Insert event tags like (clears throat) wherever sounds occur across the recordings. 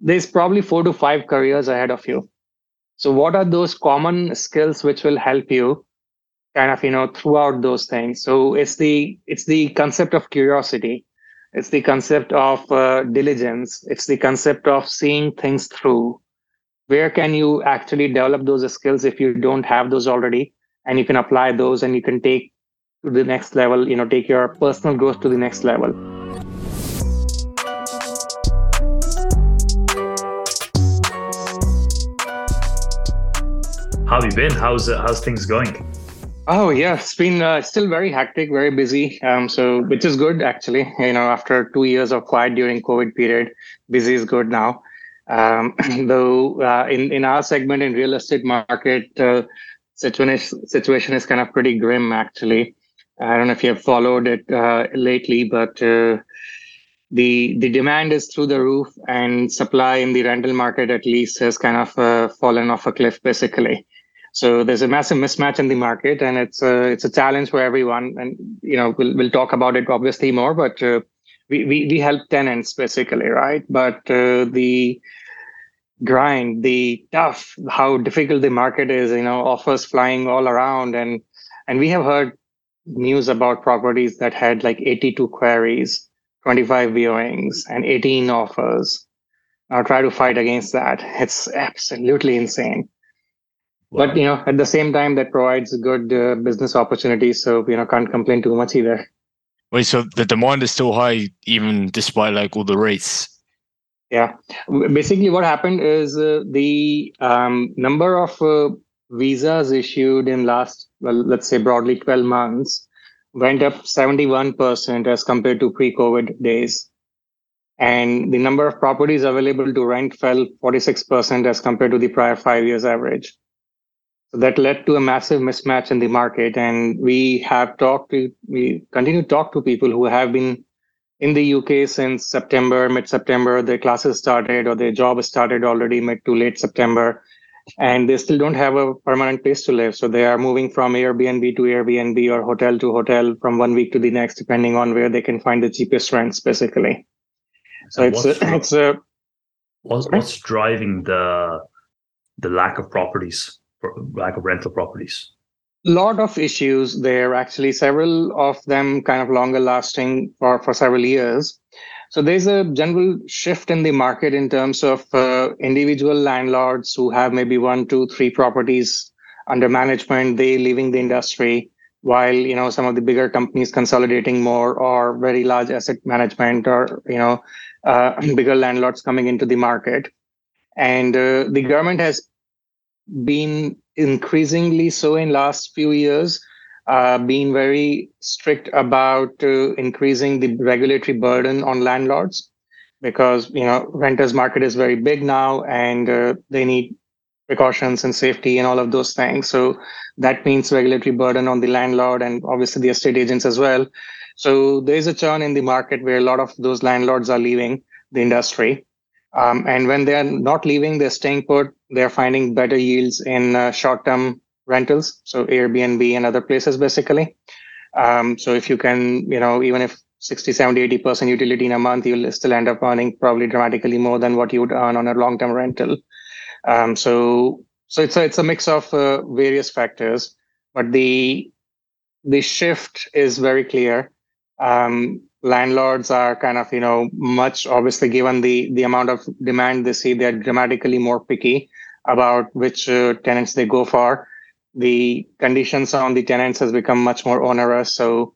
there's probably four to five careers ahead of you. So, what are those common skills which will help you kind of you know throughout those things? So it's the it's the concept of curiosity, it's the concept of uh, diligence, it's the concept of seeing things through. Where can you actually develop those skills if you don't have those already, and you can apply those and you can take to the next level. You know, take your personal growth to the next level. Have you been? How's uh, how's things going? Oh yeah, it's been uh, still very hectic, very busy. Um, so which is good actually. You know, after two years of quiet during COVID period, busy is good now. Um, (clears throat) though uh, in in our segment in real estate market, uh, situation situation is kind of pretty grim actually. I don't know if you have followed it uh, lately, but uh, the the demand is through the roof, and supply in the rental market at least has kind of uh, fallen off a cliff basically. So there's a massive mismatch in the market, and it's a it's a challenge for everyone. And you know, we'll we'll talk about it obviously more, but uh, we, we we help tenants basically, right? But uh, the grind, the tough, how difficult the market is, you know, offers flying all around, and and we have heard news about properties that had like 82 queries, 25 viewings, and 18 offers. Now try to fight against that. It's absolutely insane but you know at the same time that provides good uh, business opportunities so you know can't complain too much either. Wait so the demand is still high even despite like all the rates? Yeah. Basically what happened is uh, the um, number of uh, visas issued in last well let's say broadly 12 months went up 71% as compared to pre-covid days. And the number of properties available to rent fell 46% as compared to the prior five years average that led to a massive mismatch in the market. And we have talked to, we continue to talk to people who have been in the UK since September, mid September. Their classes started or their job started already mid to late September. And they still don't have a permanent place to live. So they are moving from Airbnb to Airbnb or hotel to hotel from one week to the next, depending on where they can find the cheapest rents, basically. So and it's a, it's a what's, what's driving the the lack of properties lack of rental properties? lot of issues there actually. Several of them kind of longer lasting for, for several years. So there's a general shift in the market in terms of uh, individual landlords who have maybe one two three properties under management. They leaving the industry while you know some of the bigger companies consolidating more or very large asset management or you know uh, (clears throat) bigger landlords coming into the market. And uh, the government has been increasingly so in last few years uh, been very strict about uh, increasing the regulatory burden on landlords because you know renters market is very big now and uh, they need precautions and safety and all of those things. So that means regulatory burden on the landlord and obviously the estate agents as well. So there's a churn in the market where a lot of those landlords are leaving the industry um, and when they're not leaving, they're staying put. They're finding better yields in uh, short-term rentals, so Airbnb and other places, basically. Um, so if you can, you know, even if 60, 70, 80% utility in a month, you'll still end up earning probably dramatically more than what you would earn on a long-term rental. Um, so, so it's a, it's a mix of uh, various factors, but the the shift is very clear. Um, landlords are kind of you know much obviously given the the amount of demand they see they're dramatically more picky about which uh, tenants they go for. The conditions on the tenants has become much more onerous. So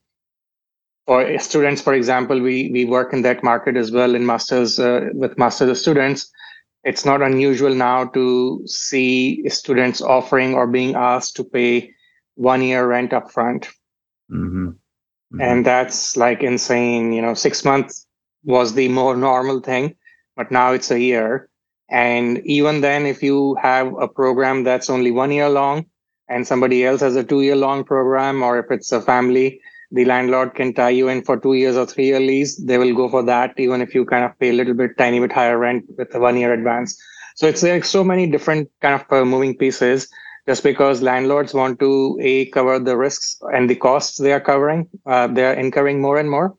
for students for example we we work in that market as well in masters uh, with masters students. It's not unusual now to see students offering or being asked to pay one year rent upfront. Mm-hmm. Mm-hmm. And that's like insane. You know, six months was the more normal thing, but now it's a year. And even then, if you have a program that's only one year long and somebody else has a two year long program, or if it's a family, the landlord can tie you in for two years or three year lease. They will go for that, even if you kind of pay a little bit, tiny bit higher rent with a one year advance. So it's like so many different kind of uh, moving pieces just because landlords want to a cover the risks and the costs they are covering uh, they are incurring more and more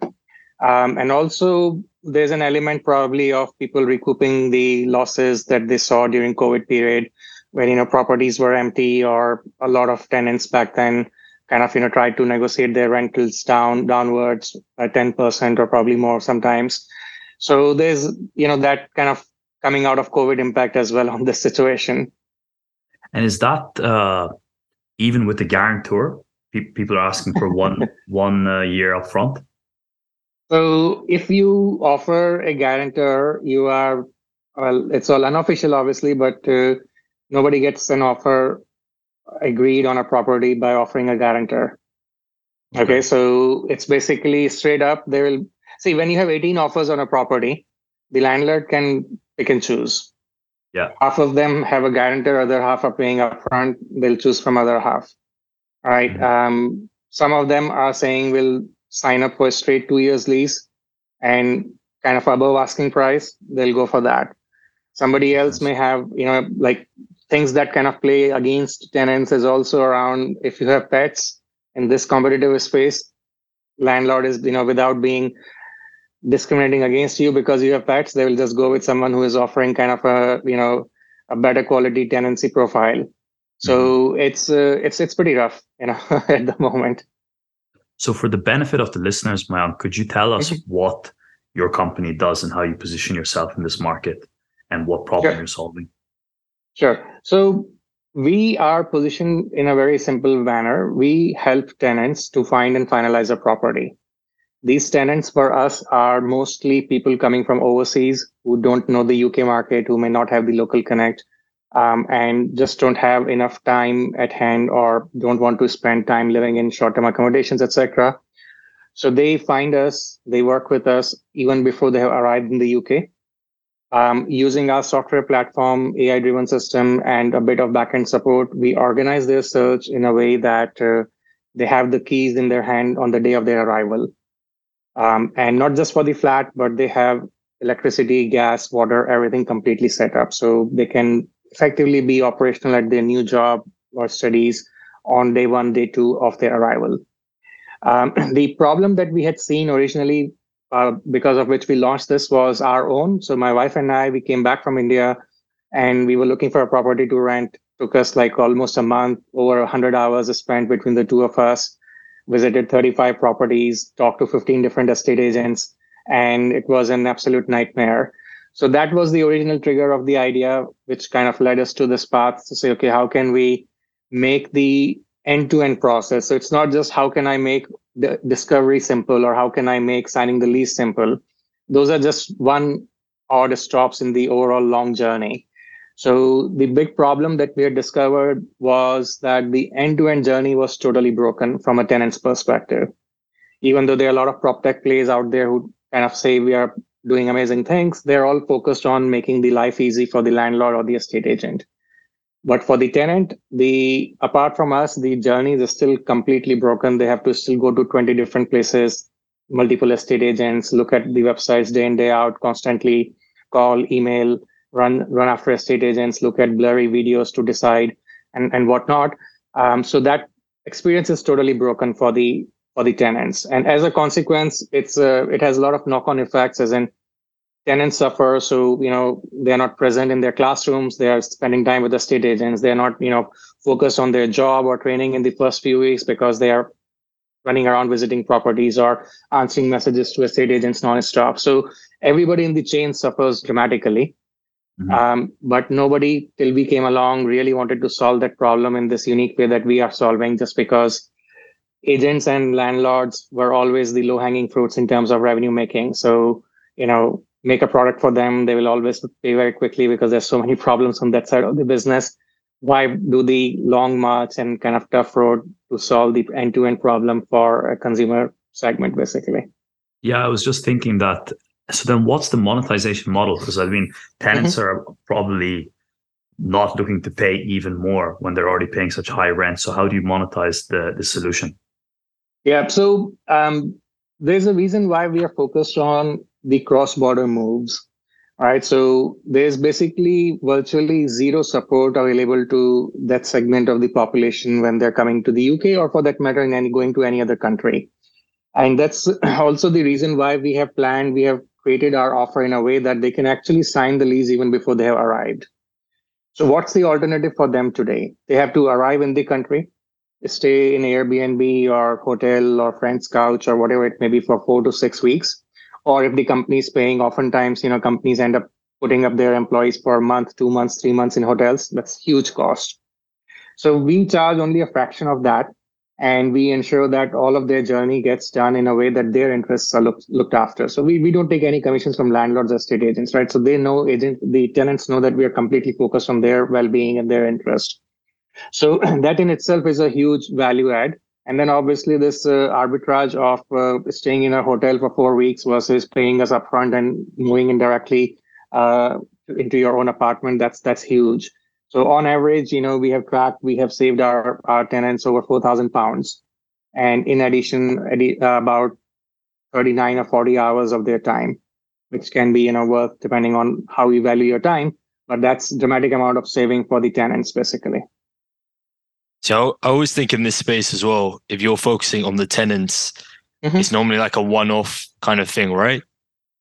Um, and also, there's an element probably of people recouping the losses that they saw during COVID period, when you know properties were empty or a lot of tenants back then kind of you know tried to negotiate their rentals down downwards by 10% or probably more sometimes. So there's you know that kind of coming out of COVID impact as well on this (laughs) situation. And is that uh, even with the guarantor? people are asking for one (laughs) one uh, year upfront. So if you offer a guarantor, you are well, it's all unofficial, obviously, but uh, nobody gets an offer agreed on a property by offering a guarantor. Okay. okay, so it's basically straight up. They will see when you have 18 offers on a property, the landlord can pick and choose. Yeah. Half of them have a guarantor, other half are paying upfront. They'll choose from other half. All right. Mm-hmm. Um, some of them are saying we'll sign up for a straight two years lease and kind of above asking price, they'll go for that. Somebody else may have, you know, like things that kind of play against tenants is also around if you have pets in this competitive space, landlord is, you know, without being discriminating against you because you have pets, they will just go with someone who is offering kind of a, you know, a better quality tenancy profile. So mm-hmm. it's uh, it's it's pretty rough, you know, (laughs) at the moment. So, for the benefit of the listeners, Mayank, could you tell us mm-hmm. what your company does and how you position yourself in this market and what problem sure. you're solving? Sure. So, we are positioned in a very simple manner. We help tenants to find and finalize a property. These tenants for us are mostly people coming from overseas who don't know the UK market, who may not have the local connect, um, and just don't have enough time at hand or don't want to spend time living in short-term accommodations, etc. So they find us, they work with us even before they have arrived in the UK. Um, using our software platform, AI-driven system, and a bit of backend support, we organize their search in a way that uh, they have the keys in their hand on the day of their arrival. Um, and not just for the flat, but they have electricity, gas, water, everything completely set up. So they can effectively be operational at their new job or studies on day one, day two of their arrival. Um, (clears throat) the problem that we had seen originally, uh, because of which we launched this, was our own. So my wife and I, we came back from India, and we were looking for a property to rent. Took us like almost a month, over 100 hours spent between the two of us. Visited 35 properties, talked to 15 different estate agents, and it was an absolute nightmare. So that was the original trigger of the idea, which kind of led us to this path to say, okay, how can we make the end-to-end process? So it's not just how can I make the discovery simple or how can I make signing the lease simple. Those are just one odd stops in the overall long journey. So the big problem that we had discovered was that the end-to-end journey was totally broken from a tenant's perspective. Even though there are a lot of prop tech plays out there who kind of say we are doing amazing things. They're all focused on making the life easy for the landlord or the estate agent. But for the tenant, the apart from us, the journey is still completely broken. They have to still go to 20 different places, multiple estate agents, look at the websites day in, day out, constantly call, email, run run after estate agents, look at blurry videos to decide and, and whatnot. Um, so that experience is totally broken for the for the tenants. And as a consequence, it's uh, it has a lot of knock-on effects, as in tenants suffer. So you know they're not present in their classrooms. They are spending time with the state agents. They're not you know focused on their job or training in the first few weeks because they are running around visiting properties or answering messages to estate agents non-stop. So everybody in the chain suffers dramatically. Mm-hmm. Um, but nobody till we came along really wanted to solve that problem in this unique way that we are solving just because agents and landlords were always the low hanging fruits in terms of revenue making. So, you know, make a product for them. They will always pay very quickly because there's so many (laughs) problems on that side of the business. Why do the long march and kind of tough road to solve the end to end problem for a consumer segment, basically? Yeah, I was just thinking that. So then what's the monetization model? Because I mean, tenants mm-hmm. are probably not looking to pay even more when they're already paying such high rent. So how do you monetize the, the solution? Yeah. So um, there's a reason why we are focused on the cross-border moves. All right. So there's basically virtually zero support available to that segment of the population when they're coming to the UK or for that matter, in any going to any other country. And that's (clears throat) also the reason why we have planned, we have created our offer in a way that they can actually sign the lease even before they have arrived. So, what's the alternative for them today? They have to arrive in the country, stay in Airbnb or hotel or friend's couch or whatever it may be for four to six weeks. Or if the company is paying, oftentimes, you know, companies end up putting up their employees for a month, two months, three months in hotels. That's huge cost. So we charge only a fraction of that. And we ensure that all of their journey gets done in a way that their interests are looked, looked after. So we, we don't take any commissions from landlords or state agents, right? So they know agent, the tenants know that we are completely focused on their well-being and their interest. So (clears throat) that in itself is a huge value add. And then obviously this uh, arbitrage of uh, staying in a hotel for four weeks versus paying us upfront and moving indirectly uh, into your own apartment, that's that's huge. So on average, you know, we have tracked, we have saved our, our tenants over 4,000 pounds. And in addition, uh, about 39 or 40 hours of their time, which can be, you know, worth depending on how you value your time. But that's dramatic amount of saving for the tenants, basically. So I always think in this space as well, if you're focusing on the tenants, mm-hmm. it's normally like a one-off kind of thing, right?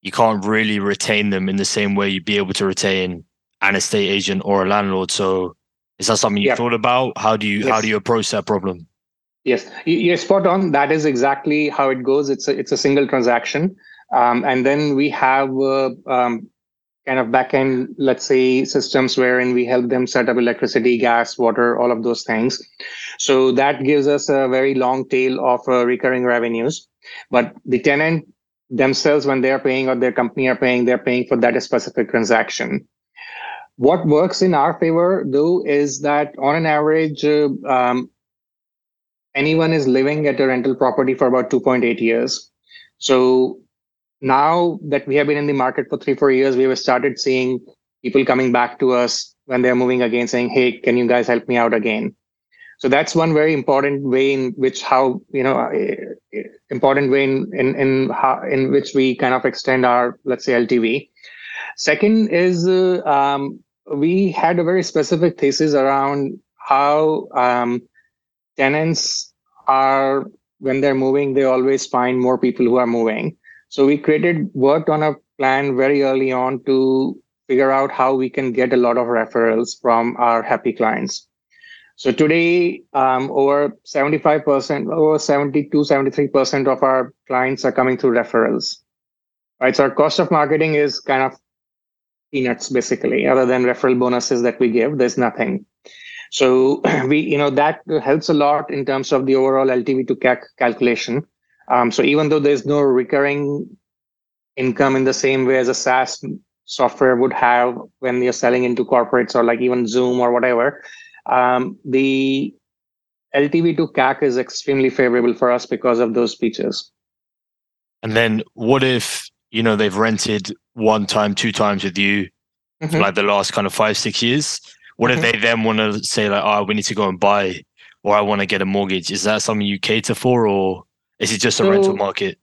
You can't really retain them in the same way you'd be able to retain an estate agent or a landlord. So is that something you yeah. thought about? How do you yes. how do you approach that problem? Yes, you're spot on. That is exactly how it goes. It's a, it's a single transaction, um, and then we have uh, um, kind of backend, let's say, systems wherein we help them set up electricity, gas, water, all of those things. So that gives us a very long tail of uh, recurring revenues. But the tenant themselves, when they are paying or their company are paying, they're paying for that specific transaction. What works in our favor, though, is that on an average, uh, um, anyone is living at a rental property for about 2.8 years. So now that we have been in the market for three, four years, we have started seeing people coming back to us when they're moving again, saying, "Hey, can you guys help me out again?" So that's one very important way in which how you know uh, important way in in in, how, in which we kind of extend our let's say LTV. Second is uh, um, we had a very specific thesis around how um, tenants are when they're moving they always find more people who are moving. So we created worked on a plan very early on to figure out how we can get a lot of referrals from our happy clients. So today um, over 75% over 72 73% of our clients are coming through referrals. Right so our cost of marketing is kind of peanuts basically other than referral bonuses that we give there's nothing. So (clears throat) we you know that helps a lot in terms of the overall ltv to cac calculation. Um, so even though there's no recurring income in the same way as a saas software would have when you're selling into corporates or like even zoom or whatever um, the ltv to cac is extremely favorable for us because of those features. And then what if you know they've rented one time, two times with you mm-hmm. for like the last kind of five, six years. What mm-hmm. if they then want to say like, oh, we need to go and buy, or I want to get a mortgage? Is that something you cater for, or is it just so, a rental market?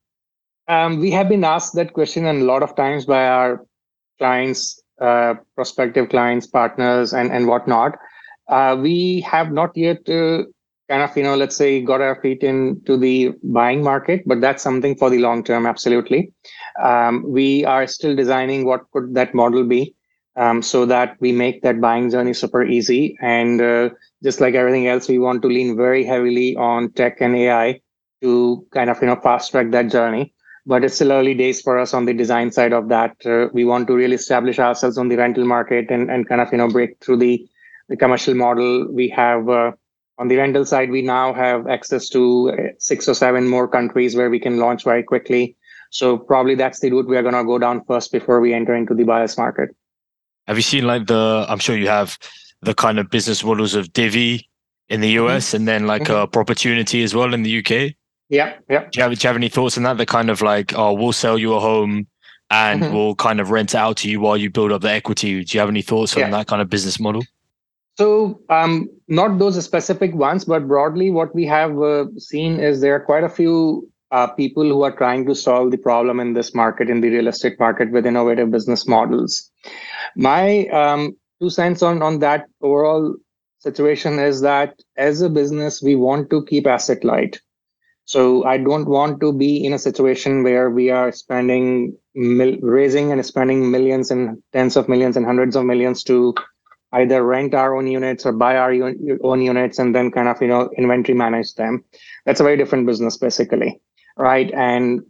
Um, we have been asked that question a lot of times by our clients, uh, prospective clients, partners, and and whatnot. Uh, we have not yet uh, kind of you know let's say got our feet into the buying market but that's something for the long term absolutely. Um, we are still designing what could that model be um, so that we make that buying journey super easy. And uh, just like everything else we want to lean very heavily on tech and ai to kind of you know fast track that journey. But it's still early days for us on the design side of that. Uh, we want to really establish ourselves on the rental market and, and kind of you know break through the the commercial model we have uh, on the rental side, we now have access to uh, six or seven more countries where we can launch very quickly. So probably that's the route we are going to go down first before we enter into the buyer's market. Have you seen like the? I'm sure you have the kind of business models of Divvy in the US mm-hmm. and then like mm-hmm. a Proportunity as well in the UK. Yeah, yeah. Do you have, do you have any thoughts on that? The kind of like, oh, we'll sell you a home and mm-hmm. we'll kind of rent it out to you while you build up the equity. Do you have any thoughts yeah. on that kind of business model? So, um, not those specific ones, but broadly, what we have uh, seen is there are quite a few uh, people who are trying to solve the problem in this market, in the real estate market, with innovative business models. My um, two cents on on that overall situation is that as a business, we want to keep asset light. So I don't want to be in a situation where we are spending, mil- raising and spending millions and tens of millions and hundreds of millions to either rent our own units or buy our own units and then kind of you know inventory manage them. That's a very different business basically, right? And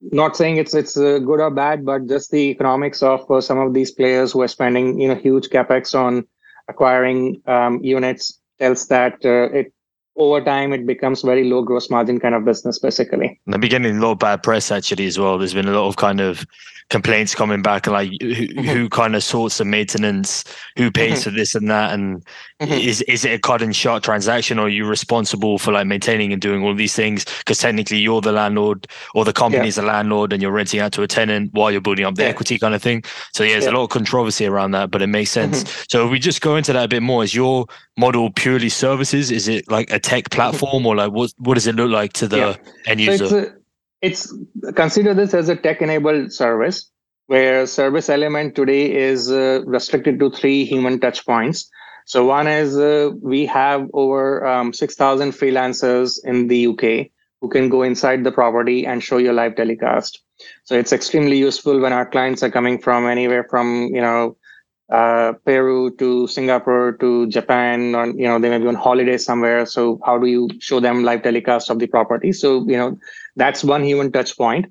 not saying it's it's uh, good or bad, but just the economics of uh, some of these players who are spending you know huge capex on acquiring um, units tells that uh, it over time it becomes very low gross margin kind of business basically. In the beginning, a lot of bad press actually as well. There's been a lot of kind of complaints coming back like who, mm-hmm. who kind of sorts the maintenance who pays mm-hmm. for this and that and mm-hmm. is is it a cut and shot transaction or are you responsible for like maintaining and doing all these things because technically you're the landlord or the company is yeah. the landlord and you're renting out to a tenant while you're building up the yeah. equity kind of thing so yeah there's yeah. a lot of controversy around that but it makes sense mm-hmm. so if we just go into that a bit more is your model purely services? Is it like a tech (laughs) platform or like what what does it look like to the end user? so it's consider this as a tech enabled service where service element today is uh, restricted to three human touch points. So one is uh, we have over um, 6000 freelancers in the uk who can go inside the property and show you live telecast. So it's extremely useful when our clients are coming from anywhere from you know uh, Peru to Singapore to Japan, or you know they may be on holiday somewhere. So how do you show them live telecast of the property? So you know that's one human touch point.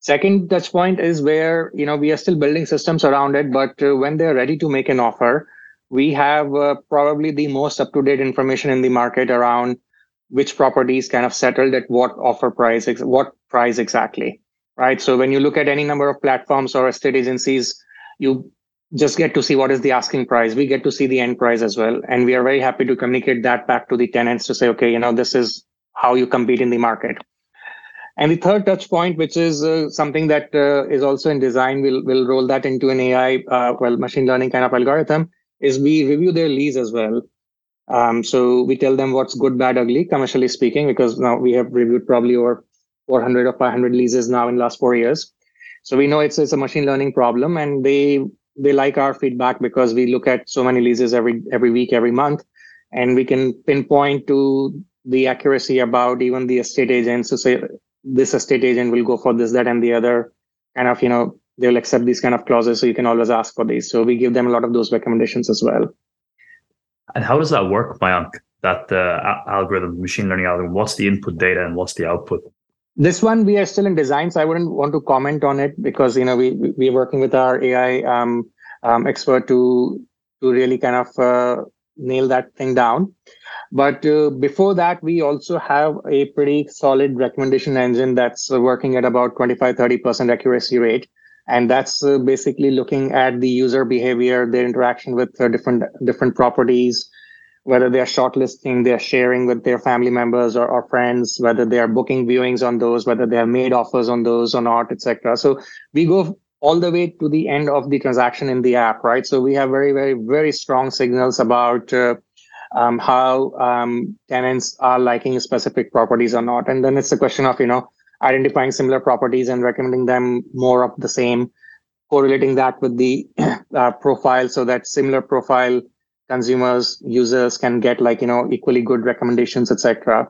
Second touch point is where you know we are still building systems around it, but uh, when they're ready to make an offer, we have uh, probably the most up to date information in the market around which properties kind of settled at what offer price, ex- what price exactly, right? So when you look at any number of platforms or estate agencies, you just get to see what is the asking price. We get to see the end price as well. And we are very happy to communicate that back to the tenants to say, okay, you know, this is how you compete in the market. And the third touch point, which is uh, something that uh, is also in design, we'll, we'll roll that into an AI, uh, well, machine learning kind of algorithm, is we review their lease as well. Um, so we tell them what's good, bad, ugly, commercially speaking, because now we have reviewed probably over 400 or 500 leases now in last four years. So we know it's, it's a machine learning problem and they they like our feedback because we look at so many leases every every week, every month, and we can pinpoint to the accuracy about even the estate agents to say this estate agent will go for this, that, and the other kind of, you know, they'll accept these kind of clauses. So you can always ask for these. So we give them a lot of those recommendations as well. And how does that work, Mayank? That uh, algorithm, machine learning algorithm, what's the input data and what's the output? This one we are still in design, so I wouldn't want to comment on it because you know we we are working with our AI um, um, expert to to really kind of uh, nail that thing down. But uh, before that, we also have a pretty solid recommendation engine that's uh, working at about 25 30% accuracy rate. And that's uh, basically looking at the user behavior, their interaction with uh, different different properties, whether they're shortlisting, they're sharing with their family members or, or friends, whether they are booking viewings on those, whether they have made offers on those or not, etc. So we go all the way to the end of the transaction in the app, right? So we have very, very, very strong signals about uh, um, how um, tenants are liking specific properties or not. And then it's a question of, you know, identifying similar properties and recommending them more of the same, correlating that with the (clears throat) uh, profile so that similar profile consumers users can get like you know equally good recommendations etc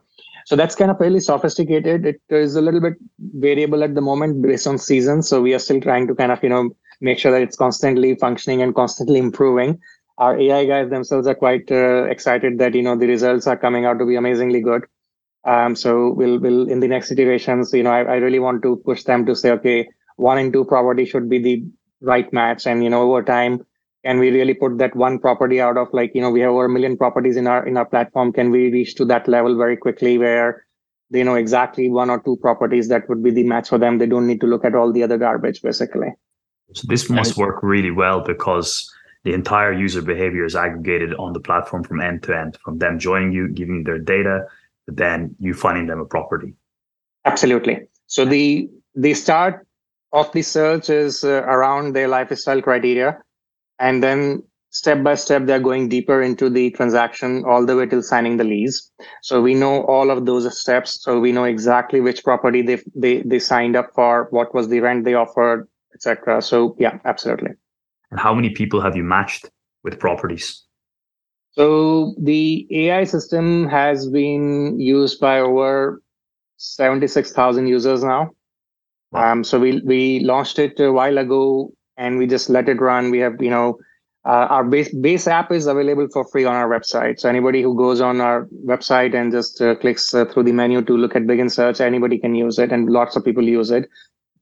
so that's kind of fairly sophisticated. It is a little bit variable at the moment based on seasons. So we are still trying to kind of you know make sure that it's constantly functioning and constantly improving. Our ai guys themselves are quite uh, excited that you know the results are coming out to be amazingly good. Um, so we'll we'll, in the next iterations you know I, I really want to push them to say okay one and two property should be the right match. And you know over time can we really put that one property out of like you know we have over a million properties in our in our platform can we reach to that level very quickly where they know exactly one or two properties that would be the match for them? They don't need to look at all the other garbage basically. So this must work really well because the entire user behavior is aggregated on the platform from end to end from them joining you giving you their data then you finding them a property. Absolutely. So the the start of the search is uh, around their lifestyle criteria and then step by step they're going deeper into the transaction all the way till signing the lease. So we know all of those steps. So we know exactly which property they they, they signed up for what was the rent they offered etc so yeah absolutely. And how many people have you matched with properties? So the ai system has been used by over 76,000 users now. Wow. Um, so we we launched it a while ago, and we just let it run. We have you know uh, our base base app is available for free on our website. So anybody who goes on our website and just uh, clicks uh, through the menu to look at Begin Search, anybody can use it, and lots of people use it.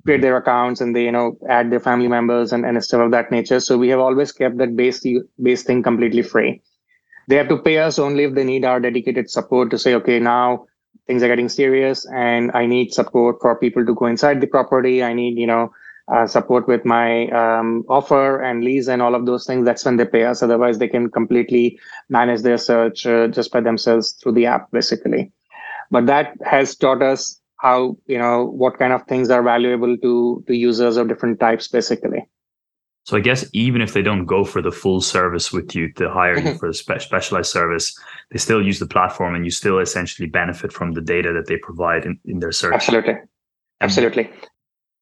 Create their accounts and they you know add their family members and, and stuff of that nature. So we have always kept that base base thing completely free. They have to pay us only if they need our dedicated support to say, okay, now things are getting serious and I need support for people to go inside the property. I need, you know, uh, support with my um, offer and lease and all of those things. That's when they pay us. Otherwise, they can completely manage their search uh, just by themselves through the app, basically. But that has taught us how, you know, what kind of things are valuable to to users of different types, basically. So I guess even if they don't go for the full service with you to hire you for a spe- specialized service, they still use the platform and you still essentially benefit from the data that they provide in, in their search. Absolutely. Absolutely.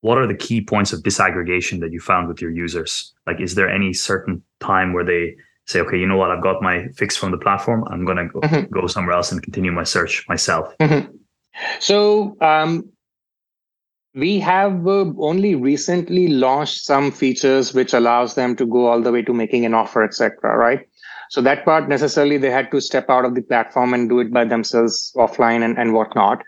What are the key points of disaggregation that you found with your users? Like, is there any certain time where they say, okay, you know what, I've got my fix from the platform. I'm going to go, Mhm. go somewhere else and continue my search myself. Mhm. So um, we have uh, only recently launched some features which allows them to go all the way to making an offer, etc. Right. So that part necessarily they had to step out of the platform and do it by themselves offline and, and whatnot.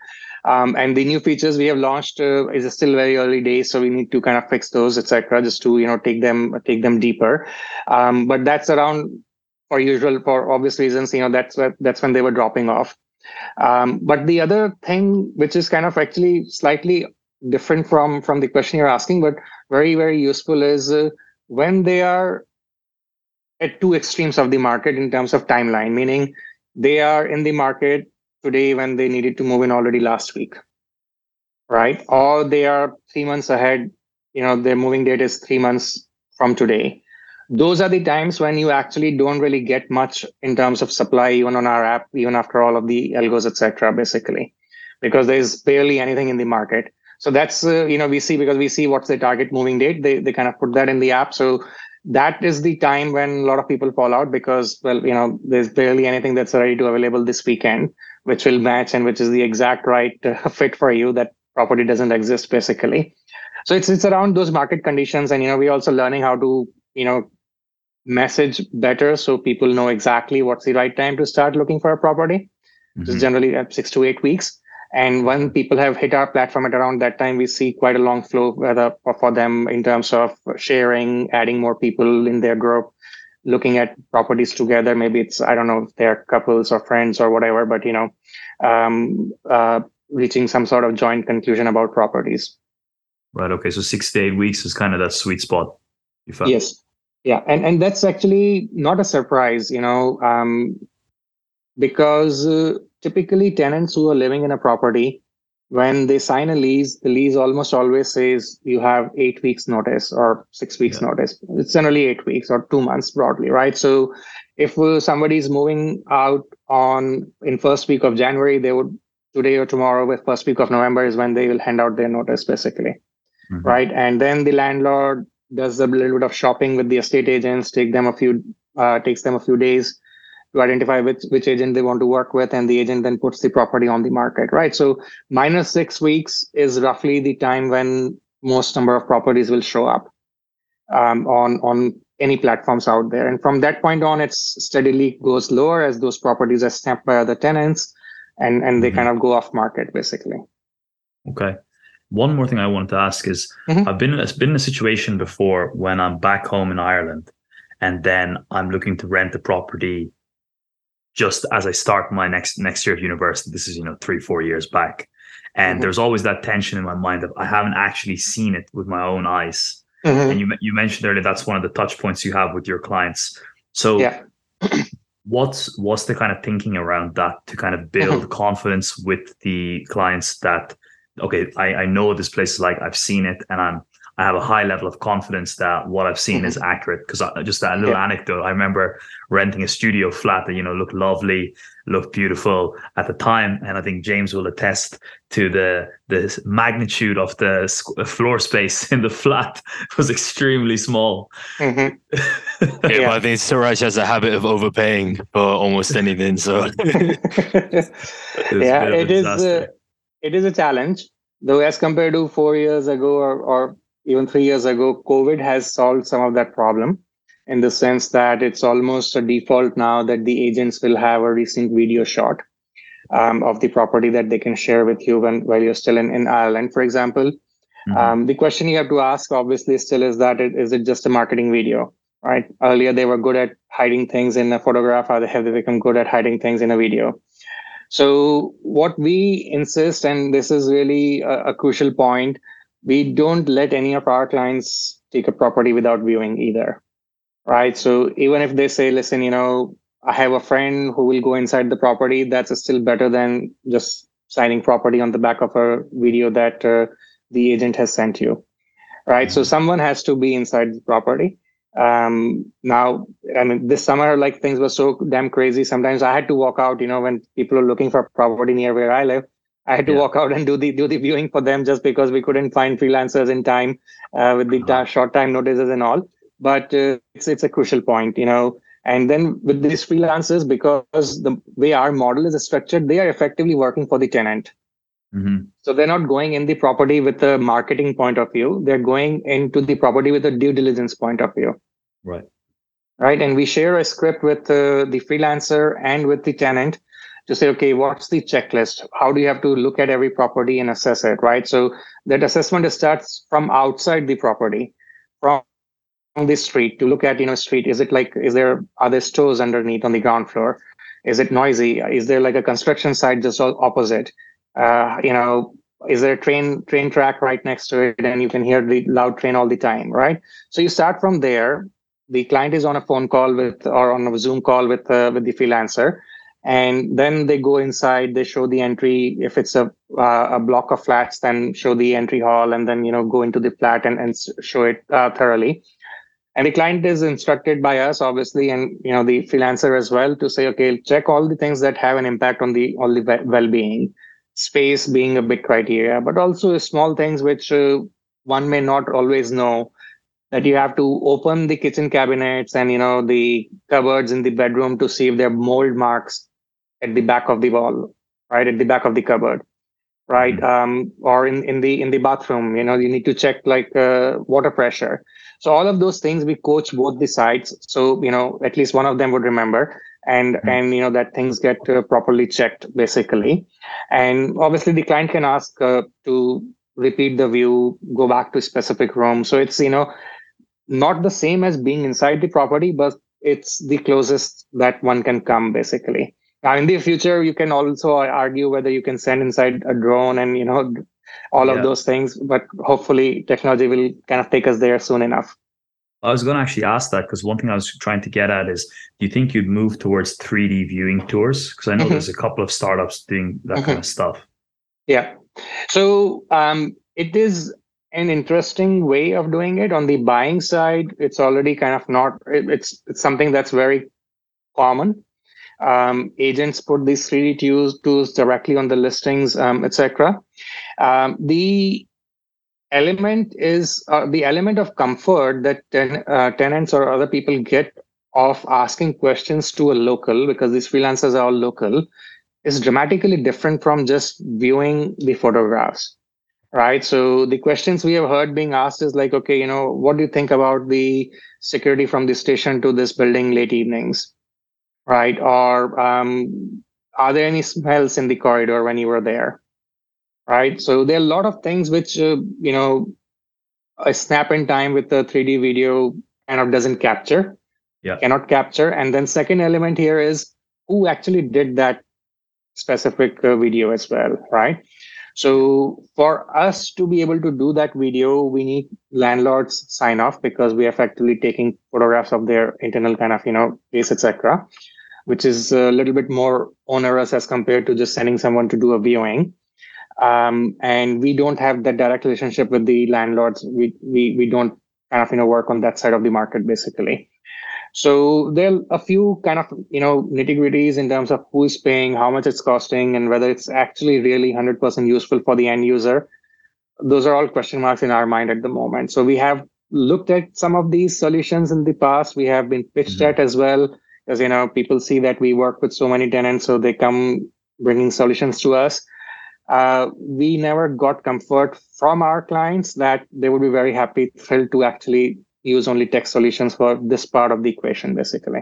Um, and the new features we have launched uh, is still very early days, so we need to kind of fix those, etc. Just to you know take them take them deeper. Um, but that's around for usual for obvious reasons. You know that's that's when they were dropping off. Um, but the other thing, which is kind of actually slightly different from from the question you're asking, but very very useful, is uh, when they are at two extremes of the market in terms of timeline, meaning they are in the market today when they needed to move in already last week, right? Or they are three months ahead. You know, their moving date is three months from today. Those are the times when you actually don't really get much in terms of supply, even on our app, even after all of the algos, etc. Basically, because there's barely anything in the market. So that's uh, you know we see because we see what's the target moving date. They they kind of put that in the app. So that is the time when a lot of people fall out because well you know there's barely anything that's ready to available this weekend which will match and which is the exact right uh, (laughs) fit for you that property doesn't exist basically. So it's it's around those market conditions and you know we're also learning how to you know message better so people know exactly what's the right time to start looking for a property. Which is Mhm. generally at six to eight weeks. And when people have hit our platform at around that time, we see quite a long flow whether for them in terms of sharing, adding more people in their group, looking at properties together. Maybe it's I don't know if they're couples or friends or whatever, but you know, um, uh, reaching some sort of joint conclusion about properties. Right. Okay. So six to eight weeks is kind of that sweet spot. You found. Yes. Yeah. And and that's actually not a surprise, you know, um, because uh, typically tenants who are living in a property, when they sign a lease, the lease almost always says you have eight weeks notice or six weeks Yeah. notice. It's generally eight weeks or two months broadly, right? So if somebody is moving out on in first week of January, they would today or tomorrow with first week of November is when they will hand out their notice basically Mhm. right? And then the landlord does a little bit of shopping with the estate agents, take them a few, uh, takes them a few days to identify which which agent they want to work with, and the agent then puts the property on the market, right? So minus six weeks is roughly the time when most number of properties will show up um, on on any platforms out there, and from that point on, it steadily goes lower as those properties are snapped by other tenants, and and they Mhm. kind of go off market basically. Okay. One more thing I wanted to ask is Mhm. I've been it's been in a situation before when I'm back home in Ireland and then I'm looking to rent a property just as I start my next next year of university. This is, you know, three, four years back. And Mhm. there's always that tension in my mind of I haven't actually seen it with my own eyes. Mhm. And you you mentioned earlier that's one of the touch points you have with your clients. So Yeah. (clears throat) what's what's the kind of thinking around that to kind of build confidence with the clients that okay I, I know what this place is like i've seen it and i'm i have a high level of confidence that what i've seen is accurate because just a little Yeah. anecdote i remember renting a studio flat that you know looked lovely looked beautiful at the time and i think james will attest to the the magnitude of the floor space in the flat (laughs) was extremely small Mhm. Yeah, (laughs) Yeah. but I think Suraj has a habit of overpaying for almost anything. So It was a yeah, bit of a it is. disaster. Uh, it is a challenge, though, as compared to four years ago or, or even three years ago, COVID has solved some of that problem in the sense that it's almost a default now that the agents will have a recent video shot um, of the property that they can share with you when while you're still in, in Ireland, for example. Mm-hmm. Um, the question you have to ask, obviously, still is that it, is it just a marketing video? Right. Earlier, they were good at hiding things in a photograph. Or they have they become good at hiding things in a video? So, what we insist, and this is really a, a crucial point, we don't let any of our clients take a property without viewing either. Right. So, even if they say, listen, you know, I have a friend who will go inside the property, that's still better than just signing property on the back of a video that uh, the agent has sent you. Right. So, mm-hmm. someone has to be inside the property um now i mean this summer like things were so damn crazy sometimes i had to walk out you know when people are looking for property near where i live i had to yeah. walk out and do the do the viewing for them just because we couldn't find freelancers in time uh, with the uh-huh. short time notices and all but uh, it's it's a crucial point you know and then with these freelancers because the way our model is structured they are effectively working for the tenant Mm-hmm. So they're not going in the property with a marketing point of view. They're going into the property with a due diligence point of view. Right. Right. And we share a script with uh, the freelancer and with the tenant to say, okay, what's the checklist? How do you have to look at every property and assess it? Right. So that assessment starts from outside the property, from the street to look at, you know, street. Is it like, is there, are there stores underneath on the ground floor? Is it noisy? Is there like a construction site just opposite? uh, you know is there a train train track right next to it and you can hear the loud train all the time right so you start from there the client is on a phone call with or on a zoom call with uh, with the freelancer and then they go inside they show the entry. If it's a uh, a block of flats then show the entry hall and then you know go into the flat and, and show it uh, thoroughly. And the client is instructed by us obviously and you know the freelancer as well to say okay check all the things that have an impact on the on the well-being. Space being a big criteria, but also small things which uh, one may not always know that you have to open the kitchen cabinets and you know the cupboards in the bedroom to see if there are mold marks at the back of the wall, right at the back of the cupboard, right? Mm-hmm. Um, or in in the in the bathroom, you know, you need to check like uh, water pressure. So all of those things we coach both the sides, so you know at least one of them would remember and mm-hmm. and you know that things get uh, properly checked basically and obviously the client can ask uh, to repeat the view go back to specific room so it's you know not the same as being inside the property but it's the closest that one can come basically in the future you can also argue whether you can send inside a drone and you know all yeah. of those things but hopefully technology will kind of take us there soon enough I was going to actually ask that because one thing I was trying to get at is do you think you'd move towards 3D viewing tours? Because I know mm-hmm. there's a couple of startups doing that mm-hmm. kind of stuff. Yeah. So um, it is an interesting way of doing it. On the buying side, it's already kind of not, it's, it's something that's very common. Um, agents put these 3D tools, tools directly on the listings, um, etc. Um, the element is uh, the element of comfort that ten, uh, tenants or other people get of asking questions to a local because these freelancers are all local is dramatically different from just viewing the photographs right so the questions we have heard being asked is like okay you know what do you think about the security from the station to this building late evenings right or um, are there any smells in the corridor when you were there right? So there are a lot of things which, uh, you know, a snap in time with the 3D video kind of doesn't capture, yeah. cannot capture. And then second element here is who actually did that specific uh, video as well, right? So for us to be able to do that video, we need landlords sign off because we are effectively taking photographs of their internal kind of, you know, place, etc., which is a little bit more onerous as compared to just sending someone to do a viewing um, and we don't have that direct relationship with the landlords. We we we don't kind of you know work on that side of the market basically. So there are a few kind of you know nitty gritties in terms of who is paying, how much it's costing, and whether it's actually really hundred percent useful for the end user. Those are all question marks in our mind at the moment. So we have looked at some of these solutions in the past. We have been pitched mm-hmm. at as well, as you know, people see that we work with so many tenants, so they come bringing solutions to us uh, we never got comfort from our clients that they would be very happy thrilled to actually use only tech solutions for this part of the equation basically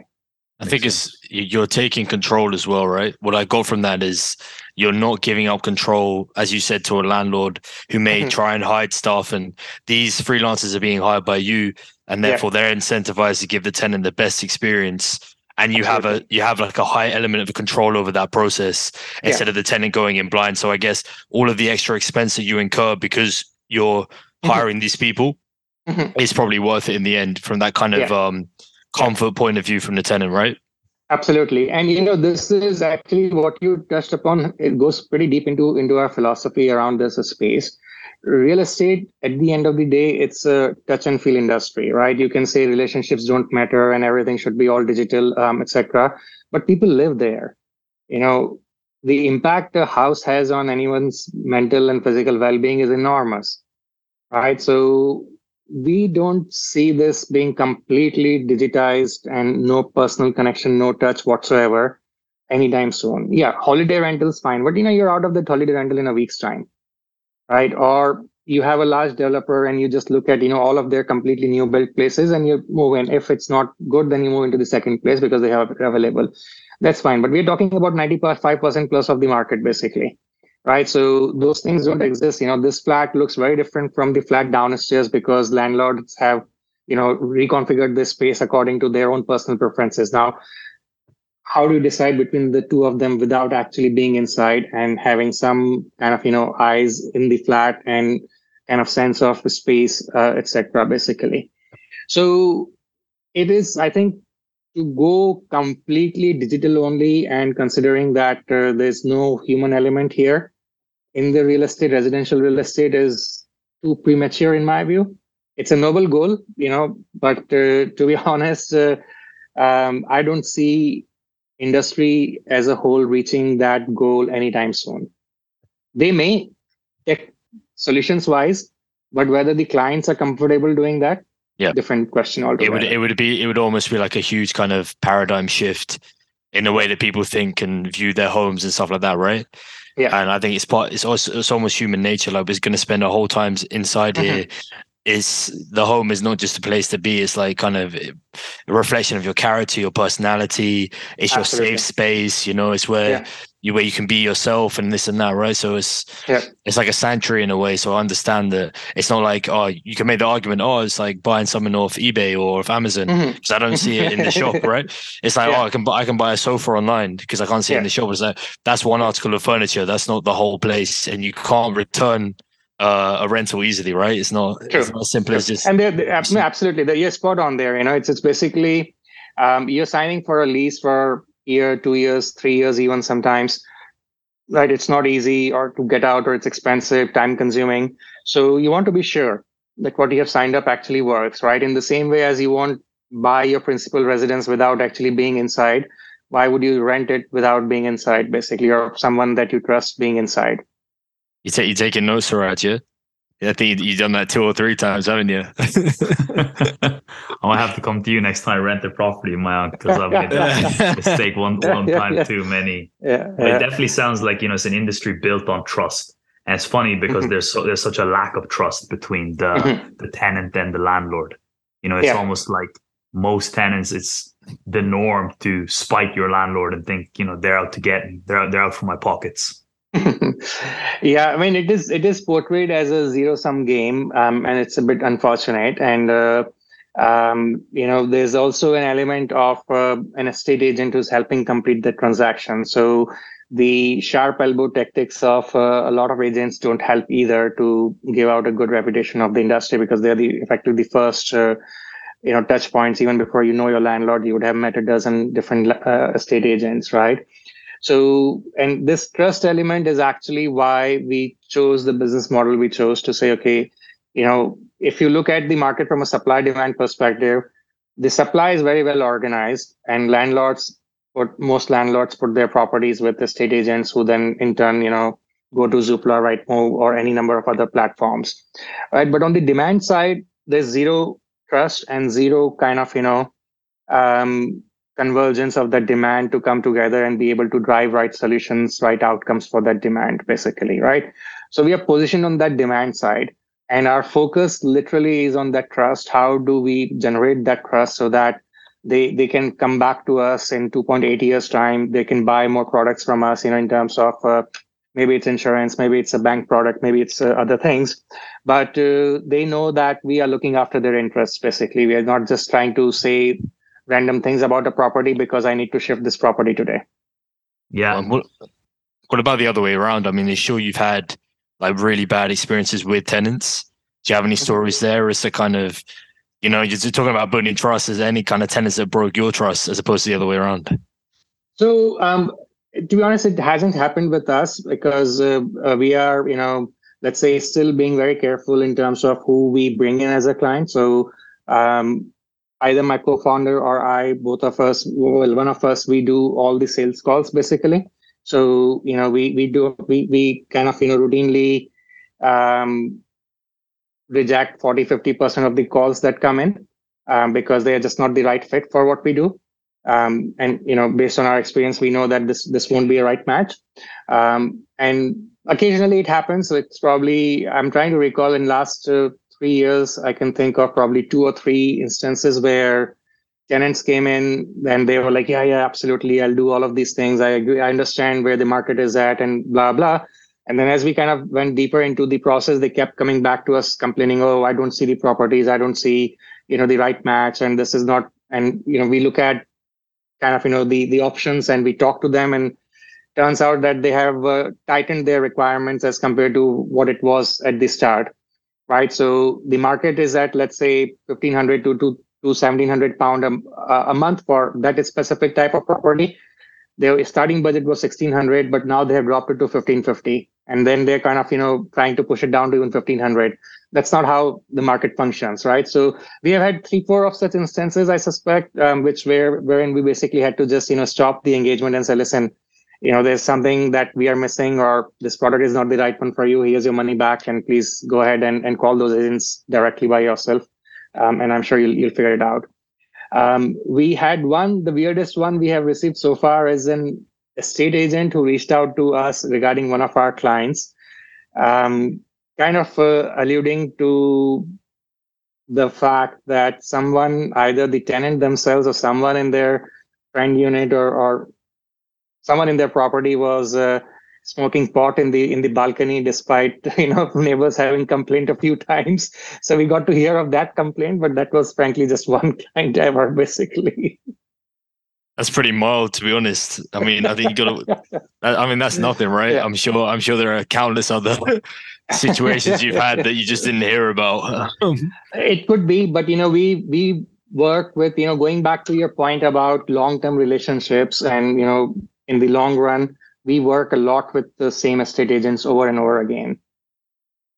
I think it's you're taking control as well, right? What I got from that is you're not giving up control, as you said, to a landlord who may mm-hmm. try and hide stuff. And these freelancers are being hired by you, and therefore yeah. they're incentivized to give the tenant the best experience. And you Absolutely. have a you have like a high element of control over that process instead yeah. of the tenant going in blind. So I guess all of the extra expense that you incur because you're mm-hmm. hiring these people mm-hmm. is probably worth it in the end from that kind of yeah. um comfort point of view from the tenant, right? Absolutely. And you know, this is actually what you touched upon. It goes pretty deep into into our philosophy around this space. Real estate, at the end of the day, it's a touch and feel industry, right? You can say relationships don't matter and everything should be all digital, um, etc. But people live there. You know, the impact a house has on anyone's mental and physical well-being is enormous, right? So we don't see this being completely digitized and no personal connection, no touch whatsoever anytime soon. Yeah, holiday rentals fine, but you know you're out of that holiday rental in a week's time, right? Or you have a large developer and you just look at you know all of their completely new built places and you move in. If it's not good, then you move into the second place because they have available. That's fine. But we're talking about 95% plus of the market basically right? So those things don't exist. You know, this flat looks very different from the flat downstairs because landlords have, you know, reconfigured this space according to their own personal preferences. Now, how do you decide between the two of them without actually being inside and having some kind of, you know, eyes in the flat and kind of sense of space, uh, etc. Basically, so it is. I think to go completely digital only and considering that uh, there's no human element here in the real estate, residential real estate is too premature in my view. It's a noble goal, you know, but uh, to be (laughs) honest, uh, um, I don't see industry as a whole reaching that goal anytime soon. They may, tech solutions wise, but whether the clients are comfortable doing that, yeah, different question altogether. It would it would be it would almost be like a huge kind of paradigm shift in the way that people think and view their homes and stuff like that, right? Yeah. And I think it's part it's also it's almost human nature. Like we're gonna spend our whole times inside mm-hmm. here. Is the home is not just a place to be, it's like kind of a reflection of your character, your personality, it's Absolutely. your safe space, you know, it's where yeah you where you can be yourself and this and that, right? So it's yeah. it's like a sanctuary in a way. So I understand that it's not like oh you can make the argument oh it's like buying something off eBay or off Amazon because mm-hmm. I don't see it in the (laughs) shop, right? It's like yeah. oh I can buy I can buy a sofa online because I can't see it in the shop. It's like that's one article of furniture. That's not the whole place, and you can't return uh, a rental easily, right? It's not, True. it's not as simple True. as just. And they're, they're, absolutely, the, you're spot on there. You know, it's it's basically um, you're signing for a lease for year, two years, three years, even sometimes. Right, it's not easy or to get out, or it's expensive, time consuming. So you want to be sure that what you have signed up actually works, right? In the same way as you won't buy your principal residence without actually being inside, why would you rent it without being inside, basically, or someone that you trust being inside? You take you taking notes, Suraj, yeah? I think you've done that two or three times, haven't you? (laughs) I might have to come to you next time I rent the property, Mayank, because I've made that (laughs) mistake one one yeah, time yeah. too many. Yeah, It definitely sounds like you know it's an industry built on trust, and it's funny because mm-hmm. there's so, there's such a lack of trust between the mm-hmm. the tenant and the landlord. You know, it's almost like most tenants, it's the norm to spite your landlord and think you know they're out to get me, they're out, they're out for my pockets. (laughs) yeah, I mean it is it is portrayed as a zero sum game, um, and it's a bit unfortunate. And uh, um, you know, there's also an element of uh, an estate agent who's helping complete the transaction. So the sharp elbow tactics of uh, a lot of agents don't help either to give out a good reputation of the industry because they're the effectively the first. Uh, you know, touch points even before you know your landlord, you would have met a dozen different uh, estate agents, right? So, and this trust element is actually why we chose the business model we chose to say, okay, you know, if you look at the market from a supply demand perspective, the supply is very well organized, and landlords, put most landlords put their properties with the estate agents who then in turn, you know, go to Zoopla, Rightmove, or any number of other platforms, right? But on the demand side, there's zero trust and zero kind of, you know, um, convergence of that demand to come together and be able to drive right solutions, right outcomes for that demand, basically, right? So we are positioned on that demand side. And our focus literally is on that trust. How do we generate that trust so that they they can come back to us in 2.8 years time they can buy more products from us you know in terms of uh, maybe it's insurance maybe it's a bank product maybe it's uh, other things but uh, they know that we are looking after their interests basically we are not just trying to say random things about a property because i need to shift this property today yeah Um, what, what about the other way around? I mean, I'm sure you've had like really bad experiences with tenants. Do you have any stories there? Is the kind of, you know, you're talking about building trust. Is there any kind of tenants that broke your trust as opposed to the other way around? So, um, to be honest, it hasn't happened with us because uh, uh, we are, you know, let's say, still being very careful in terms of who we bring in as a client. So, um, either my co-founder or I, both of us, well, one of us, we do all the sales calls basically. So, you know, we we do we we kind of you know routinely um, reject 40 50% of the calls that come in um, because they are just not the right fit for what we do um, and you know based on our experience we know that this this won't be a right match um, and occasionally it happens so it's probably i'm trying to recall in last uh, three years i can think of probably two or three instances where tenants came in and they were like yeah yeah absolutely i'll do all of these things. I agree i understand where the market is at and blah blah. And then as we kind of went deeper into the process they kept coming back to us complaining oh i don't see the properties i don't see you know the right match and this is not and you know we look at kind of you know the the options and we talk to them and turns out that they have uh, tightened their requirements as compared to what it was at the start right? So the market is at let's say 1500 to, to, to 1700 pound a, a month for that specific type of property. Their starting budget was 1600 but now they have dropped it to 1550 and then they're kind of you know trying to push it down to even 1500 that's not how the market functions right? So we have had three four of such instances i suspect um, which where wherein we basically had to just you know stop the engagement and say listen you know there's something that we are missing or this product is not the right one for you here's your money back and please go ahead and, and call those agents directly by yourself. Um, and i'm sure you'll, you'll figure it out. Um, we had one the weirdest one we have received so far is an estate agent who reached out to us regarding one of our clients um, kind of uh, alluding to the fact that someone either the tenant themselves or someone in their friend unit or, or someone in their property was uh, smoking pot in the in the balcony despite (laughs) you know neighbors having complained a few (laughs) times. So we got to hear of that complaint but that was frankly just (laughs) one client ever basically. That's pretty mild to be honest. I mean i think you gotta i mean that's nothing right? Yeah. i'm sure i'm sure there are countless other situations you've had that you just didn't hear about. It could be but you know we we work with you know going back to your point about long term relationships and you know in the long run we work a lot with the same estate agents over and over again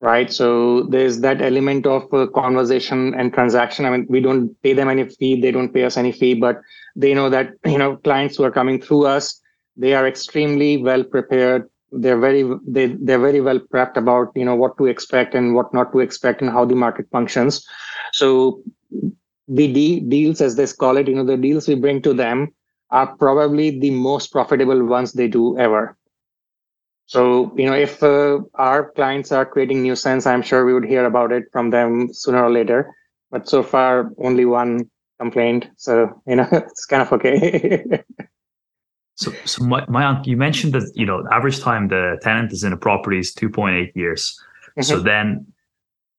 right? So there's that element of uh, conversation and transaction. I mean we don't pay them any fee they don't pay us any fee but they know that you know clients who are coming through us they are extremely well prepared. They're very they, they're very well prepped about you know what to expect and what not to expect and how the market functions. So the de- deals as they call it you know the deals we bring to them are probably the most profitable ones they do ever. So, you know, if uh, our clients are creating nuisance, I'm sure we would hear about it from them sooner or later. But so far, only one complaint. So, you know, (laughs) it's kind of okay. (laughs) so, so my, my, you mentioned that, you know, average time the tenant is in a property is 2.8 years. Mm-hmm. So then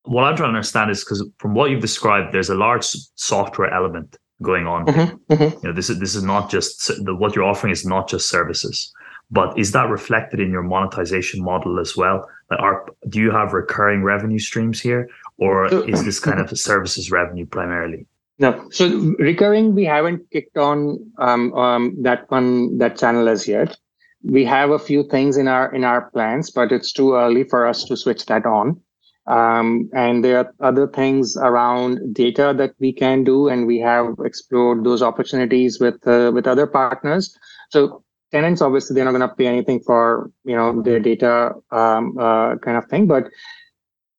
what I'm trying to understand is because from what you've described, there's a large software element going on. Mm-hmm, mm-hmm. You know, this is this is not just the, what you're offering is not just services, but is that reflected in your monetization model as well? Like, are do you have recurring revenue streams here, or is this kind of services revenue primarily? No, so recurring we haven't kicked on um, um, that one that channel as yet. We have a few things in our in our plans, but it's too early for us to switch that on. Um, and there are other things around data that we can do, and we have explored those opportunities with uh, with other partners. So tenants obviously they're not going to pay anything for you know their data um, uh, kind of thing, but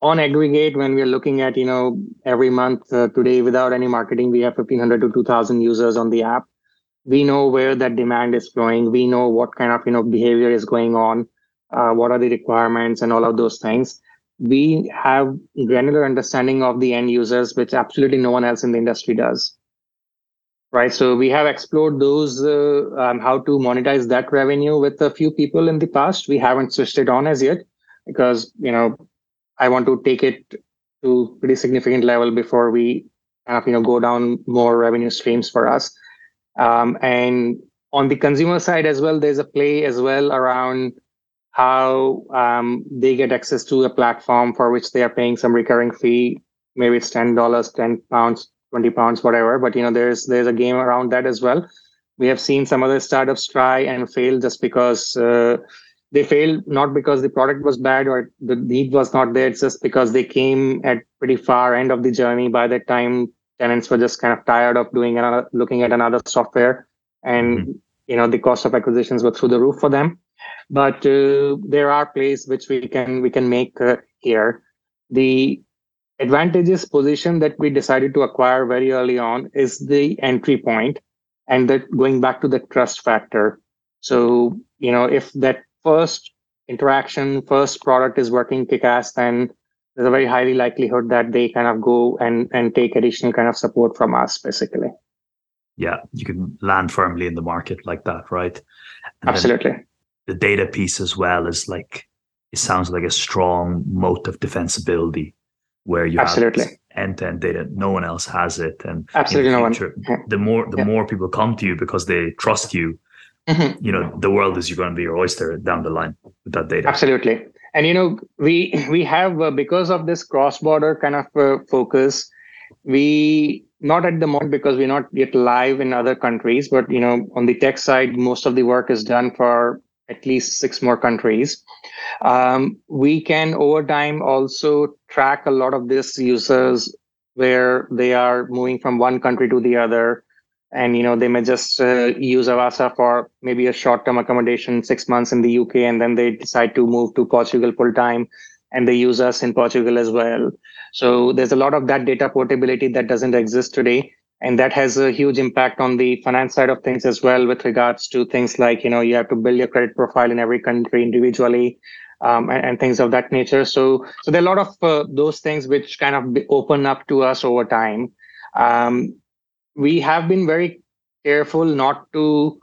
on aggregate, when we're looking at you know every month uh, today without any marketing, we have 1500 to 2000 users on the app. we know where that demand is flowing we know what kind of you know behavior is going on uh, what are the requirements and all of those things we have granular understanding of the end users which absolutely no one else in the industry does. Right? So we have explored those uh, um, how to monetize that revenue with a few people in the past. We haven't switched it on as yet because you know i want to take it to pretty significant level before we kind of you know go down more revenue streams for us. Um, and on the consumer side as well there's a play as well around how um, they get access to a platform for which they are paying some recurring fee maybe it's $10 10 pounds 20 pounds whatever but you know there's there's a game around that as well. We have seen some other startups try and fail just because uh, they failed not because the product was bad or the need was not there it's just because they came at pretty far end of the journey. By that time tenants were just kind of tired of doing another looking at another software and mm-hmm. you know the cost of acquisitions were through the roof for them but uh, there are plays which we can we can make uh, here. The advantageous position that we decided to acquire very early on is the entry point and that going back to the trust factor. So you know if that first interaction first product is working kick-ass then there's a very highly likelihood that they kind of go and and take additional kind of support from us basically. Yeah you can land firmly in the market like that right? And absolutely the data piece as well is like it sounds like a strong moat of defensibility where you absolutely. end-to-end data. No one else has it. And absolutely no future, one the more the yeah. more people come to you because they trust you mm-hmm. you know the world is you're going to be your oyster down the line with that data. Absolutely. And you know we we have uh, because of this cross-border kind of uh, focus we not at the moment because we're not yet live in other countries but you know on the tech side most of the work is done for at least six more countries. Um, we can over time also track a lot of these users where they are moving from one country to the other. And you know they may just uh, use avasa for maybe a short term accommodation six months in the uk and then they decide to move to portugal full time and they use us in portugal as well. So there's a lot of that data portability that doesn't exist today and that has a huge impact on the finance side of things as well with regards to things like you know you have to build your credit profile in every country individually um, and, and, things of that nature. So so there are a lot of uh, those things which kind of open up to us over time. Um, we have been very careful not to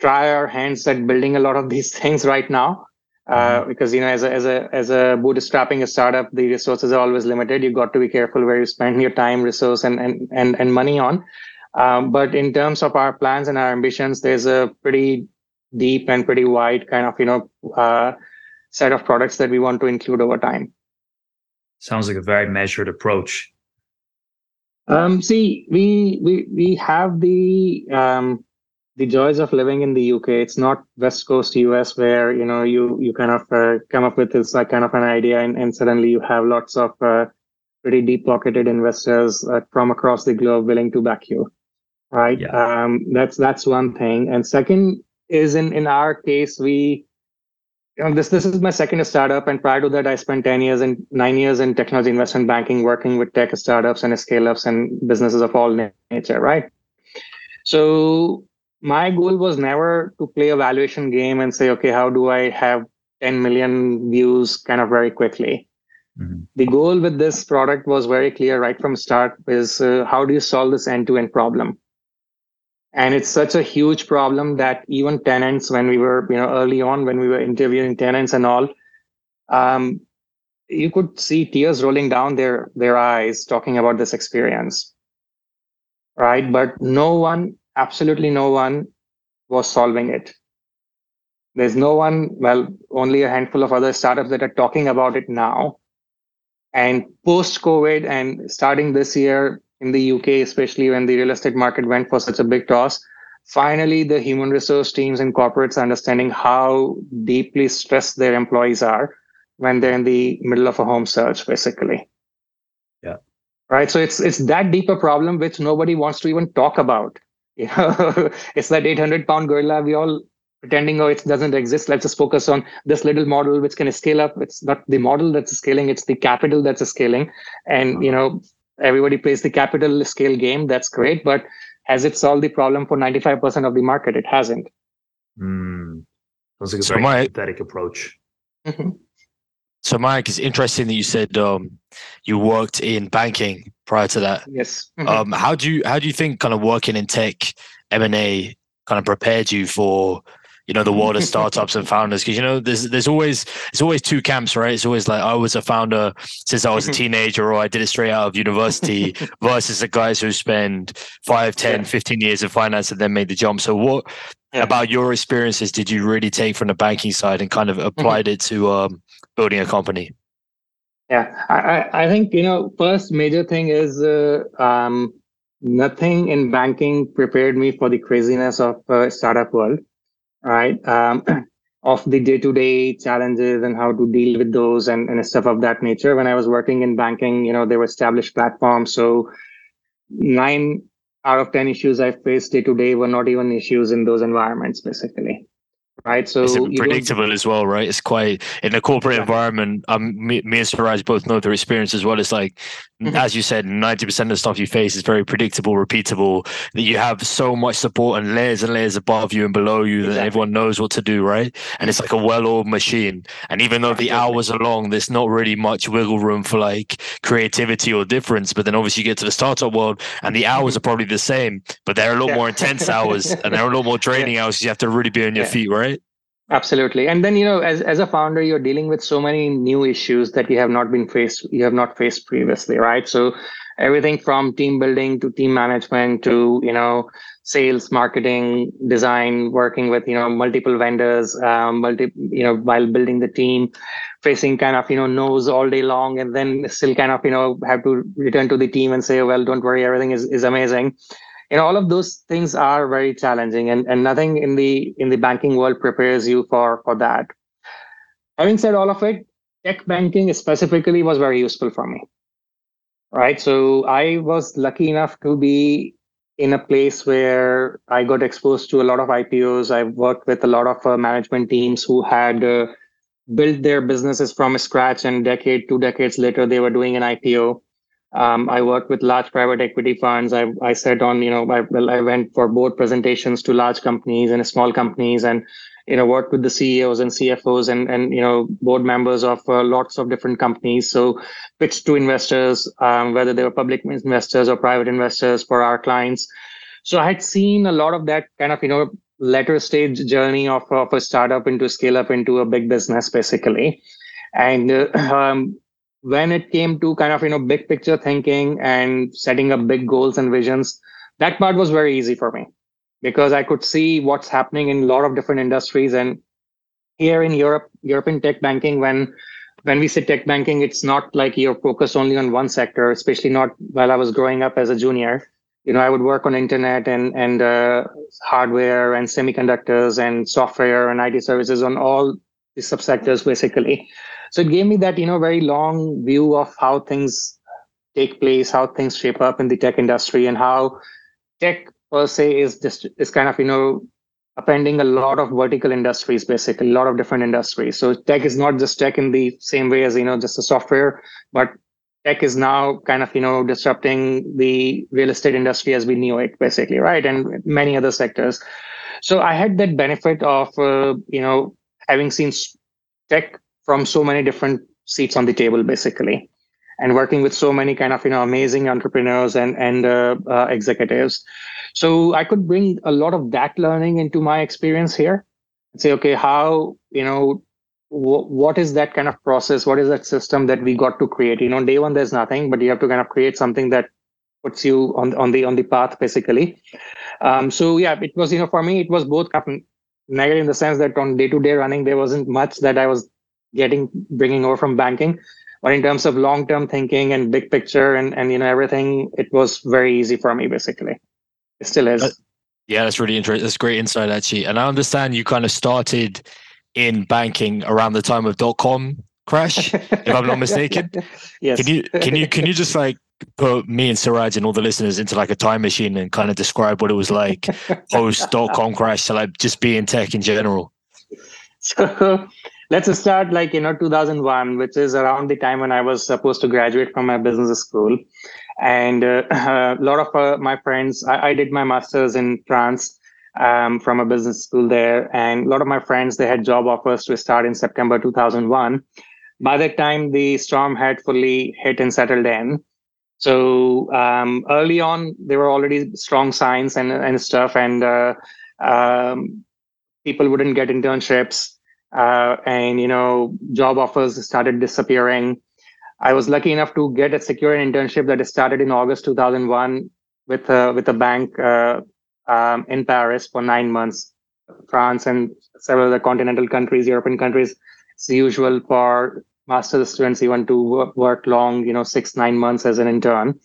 try our hands at building a lot of these (laughs) things right now uh, mm-hmm. because you know as a as a as a bootstrapping a startup the resources are always limited. You've got to be careful where you spend your time resource and and and, and money on. Um, but in terms of our plans and our ambitions there's a pretty deep and pretty wide kind of you know uh, set of products that we want to include over time. Sounds like a very measured approach. Um, see we we we have the um, the joys of living in the UK. It's not West Coast US where you know you you kind of uh, come up with this like kind of an idea and, and suddenly you have lots of uh, pretty deep pocketed investors uh, from across the globe willing to back you, right? Yeah. Um, that's that's one thing. And second is in in our case we. You know, this this is my second startup, and prior to that, I spent ten years and nine years in technology investment banking, working with tech startups and scale ups and businesses of all nature, right? So my goal was never to play a valuation game and say, okay, how do I have 10 million views kind of very quickly? Mm-hmm. The goal with this product was very clear right from start is uh, how do you solve this end-to-end problem? And it's such a huge problem that even tenants, when we were, you know, early on, when we were interviewing tenants and all, um, you could see tears rolling down their their eyes talking about this experience right but no one absolutely no one was solving it. There's no one, well, only a handful of other startups that are talking about it now. And post COVID and starting this year in the UK, especially when the real estate market went for such a big toss, finally the human resource teams and corporates are understanding how deeply stressed their employees are when they're in the middle of a home search, basically. Yeah. Right. So it's it's that deeper problem which nobody wants to even talk about you know (laughs) it's that 800 pound gorilla we all pretending oh it doesn't exist let's just focus on this little model which can scale up it's not the model that's scaling it's the capital that's scaling and you know everybody plays the capital scale game that's great but has it solved the problem for 95% of the market? It hasn't. Mm. That's like a So very my- empathetic approach. Mhm. So, Mayank, it's interesting that you said um, you worked in banking prior to that. Yes. Um, how do you how do you think kind of working in tech M and A kind of prepared you for you know the world of (laughs) startups and founders? Because you know there's there's always it's always two camps, right? It's always like I was a founder since I was a Mhm. teenager, or I did it straight out of university, (laughs) versus the guys who spend 5, 10, Yeah. 15 years in finance and then made the jump. So, what Yeah. about your experiences did you really take from the banking side and kind of Mm-hmm. applied it to um, building a company? Yeah, I, I, I think you know first major thing is uh, um, nothing in banking prepared me for the craziness of uh, startup world, right? Um, (clears throat) of the day to day challenges and how to deal with those and, and stuff of that nature. When I was working in banking, you know, there were established platforms, so nine out of ten issues I faced day to day were not even issues in those environments, basically. Right. So It's predictable as well, right? It's quite in a corporate Yeah. environment. Um, me, me and Suraj both know their experience as well. It's like, Mhm. as you said, ninety percent of the stuff you face is very predictable, repeatable. That you have so much support and layers and layers above you and below you that everyone knows what to do, right? And it's like a well-oiled machine. And even though the hours are long, there's not really much wiggle room for like creativity or difference. But then obviously you get to the startup world, and the hours are probably the same, but they're a lot Yeah. more intense hours, and they're a lot more (laughs) draining hours. You have to really be on your Yeah. feet, right? Absolutely. And then, you know, as, as a founder, you're dealing with so many new issues that you have not been faced, you have not faced previously, right? So everything from team building to team management to, you know, sales, marketing, design, working with, you know, multiple vendors, um, multi, you know, while building the team, facing kind of, you know, no's all day long and then still kind of, you know, have to return to the team and say, well, don't worry, everything is, is amazing know all of those things are very challenging and, and nothing in the in the banking world prepares you for for that. Having said all of it tech banking specifically was very useful for me. Right? So i was lucky enough to be in a place where i got exposed to a lot of ipos i worked with a lot of uh, management teams who had uh, built their businesses from scratch and decade two decades later they were doing an ipo um, I worked with large private equity funds. I, I sat on, you know, I, well, I went for board presentations to large companies and small companies and, you know, worked with the CEOs and CFOs and, and you know, board members of uh, lots of different companies. So pitched to investors, um, whether they were public investors or private investors for our clients. So I had seen a lot of that kind of, you know, later stage journey of, of a startup into scale up into a big business, basically. And uh, (clears throat) um, when it came to kind of you know big picture thinking and setting up big goals and visions that part was very easy for me because i could see what's happening in a lot of different industries. And here in europe european tech banking when when we say tech banking it's not like you're focused only on one sector especially not while i was growing up as a junior. You know i would work on internet and and uh, hardware and semiconductors and software and it services on all the subsectors basically so it gave me that you know very long view of how things take place how things shape up in the tech industry and how tech per se is just is kind of you know appending a lot of vertical industries basically a lot of different industries. So tech is not just tech in the same way as you know just the software but tech is now kind of you know disrupting the real estate industry as we knew it basically right? And many other sectors. So i had that benefit of uh, you know having seen tech from so many different seats on the table basically and working with so many kind of you know amazing entrepreneurs and and uh, uh, executives. So i could bring a lot of that learning into my experience here and say okay how you know what is that kind of process? What is that system that we got to create? You know day one there's nothing but you have to kind of create something that puts you on on the on the path basically. Um, so yeah it was you know for me it was both kind of negative in the sense that on day to day running there wasn't much that i was getting bringing over from banking but in terms of long term thinking and big picture and and you know everything it was very easy for me basically it still is Uh, Yeah, that's really interesting. That's great insight, actually. And I understand you kind of started in banking around the time of dot com crash. if I'm not (laughs) mistaken. yes Can you can you can you just like put me and Siraj and all the listeners into like a time machine and kind of describe what it was like (laughs) post dot com crash to like just be in tech in general? so let's start like you know 2001 which is around the time when i was supposed to graduate from my business school And uh, (laughs) a lot of uh, my friends, I, I, did my master's in France um, from a business school there. And a lot of my friends, they had job offers to start in September 2001. By that time, the storm had fully hit and settled in. So um, early on, there were already strong signs and, and stuff. And uh, um, people wouldn't get internships. Uh, and, you know, job offers started disappearing I was lucky enough to get a secure internship that started in August 2001 with a, with a bank uh, um, in Paris for nine months. France and several other continental countries, European countries, it's usual for master's students even to work long, you know, six nine months as an intern.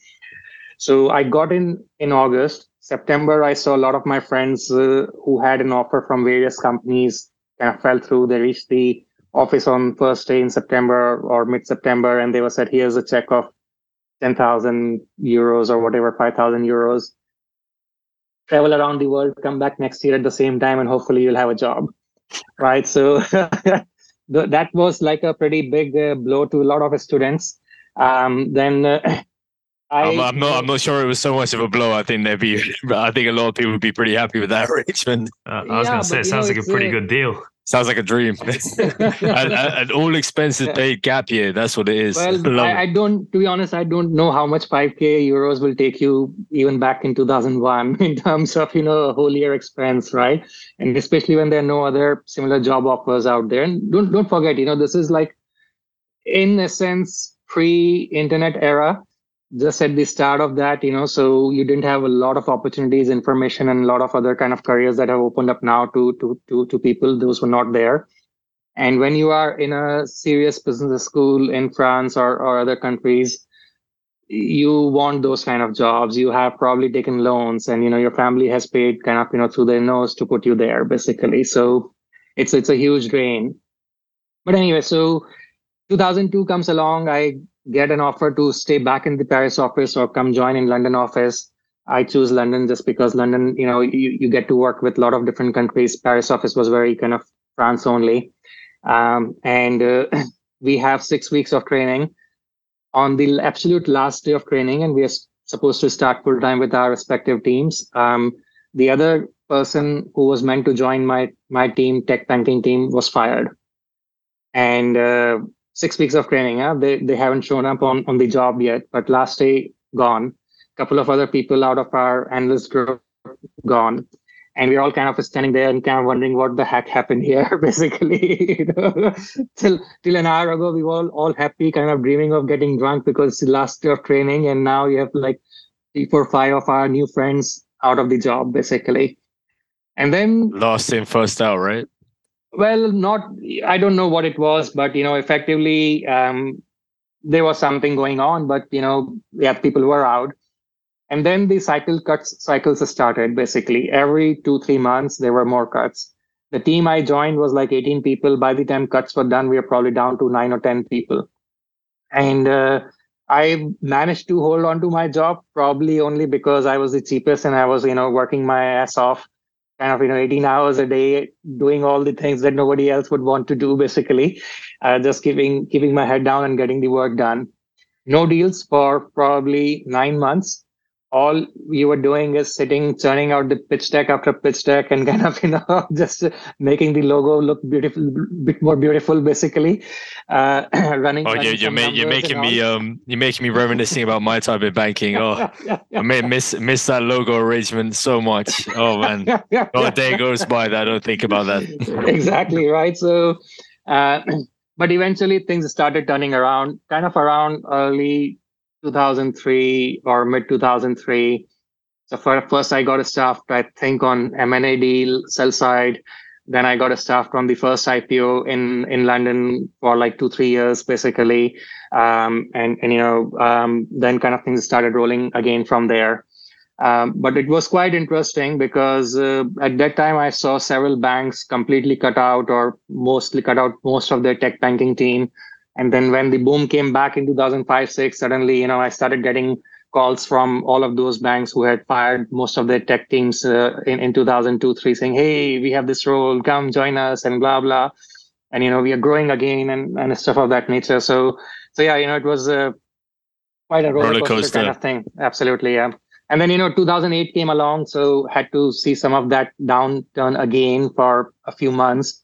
So I got in in August. September, I saw a lot of my friends uh, who had an offer from various companies fell through. They reached the office on first day in September or mid September, and they were said, "Here's a check of ten thousand euros or whatever, five thousand euros. Travel around the world, come back next year at the same time, and hopefully you'll have a job." Right. So (laughs) that was like a pretty big uh, blow to a lot of students. Um, then. Uh, I, I'm, I'm, not. I'm not sure it was so much of a blow. I think they'd be. (laughs) I think a lot of people would be pretty happy with that (laughs) arrangement. Uh, I was yeah, going to say, it sounds know, like a pretty good deal. Sounds like a dream. (laughs) an, an, all expenses paid gap year. That's what it is. Well, I, I, don't, to be honest, I don't know how much 5K euros will take you even back in 2001 in terms of, you know, a whole year expense, right? And especially when there are no other similar job offers out there. And don't, don't forget, you know, this is like, in a sense, pre internet era just at the start of that you know so you didn't have a lot of opportunities information and a lot of other kind of careers that have opened up now to to to, to people those were not there. And when you are in a serious business school in france or, or other countries you want those kind of jobs. You have probably taken loans and you know your family has paid kind of you know through their nose to put you there basically. So it's it's a huge drain. But anyway so 2002 comes along. I get an offer to stay back in the Paris office or come join in London office. I choose London just because London, you know, you, you get to work with a lot of different countries. Paris office was very kind of France only. Um, and uh, (clears throat) we have six weeks of training on the absolute last day of training, and we are supposed to start full time with our respective teams. Um, the other person who was meant to join my my team, tech banking team, was fired, and uh, six weeks of training. Yeah? They they haven't shown up on, on the job yet, but last day gone. Couple of other people out of our analyst group gone. And we're all kind of standing there and kind of wondering what the heck happened here, (laughs) basically. you know? till till an hour ago, we were all, all happy, kind of dreaming of getting drunk because it's the last day of training, and now you have like three, four, five of our new friends out of the job, basically. And then lost in first out, right? Well not i don't know what it was but you know effectively um, there was something going on but you know yeah people were out. And then the cycle cuts cycles started basically. Every two three months there were more cuts. The team i joined was like 18 people. By the time cuts were done we were probably down to nine or 10 people. And uh, i managed to hold on to my job probably only because i was the cheapest and i was you know working my ass off kind of you know 18 hours a day doing all the things that nobody else would want to do basically. Uh, just keeping keeping my head down and getting the work done. No deals for probably nine months all you were doing is sitting, churning out the pitch deck after pitch deck, and (laughs) kind of you know just making the logo look beautiful, bit more beautiful, basically. Uh, (clears throat) running. Oh, yeah, you're, ma- you're making me um, you're making me reminiscing about my time in banking. (laughs) Oh, yeah, yeah, yeah, I may miss miss that logo arrangement so much. Oh man, (laughs) not a day goes by that I don't think about that. exactly right. So. Uh, (clears throat) but eventually things started turning around kind of around early 2003 or mid 2003. So first I got a staffed, I think, on M&A deal, sell side. Then I got a staffed on the first IPO in in London for like two three years, basically. Um, and and you know um, then kind of things started rolling again from there. Um, but it was quite interesting because uh, at that time I saw several banks completely cut out or mostly cut out most of their tech banking team and then when the boom came back in 2005 6 suddenly you know i started getting calls from all of those banks who had fired most of their tech teams uh, in, in 2002 3 saying hey we have this role come join us and blah blah and you know we are growing again and, and stuff of that nature so so yeah you know it was uh, quite a roller, roller coaster, coaster, kind of thing. Absolutely, yeah. And then you know, 2008 came along, so had to see some of that downturn again for a few months.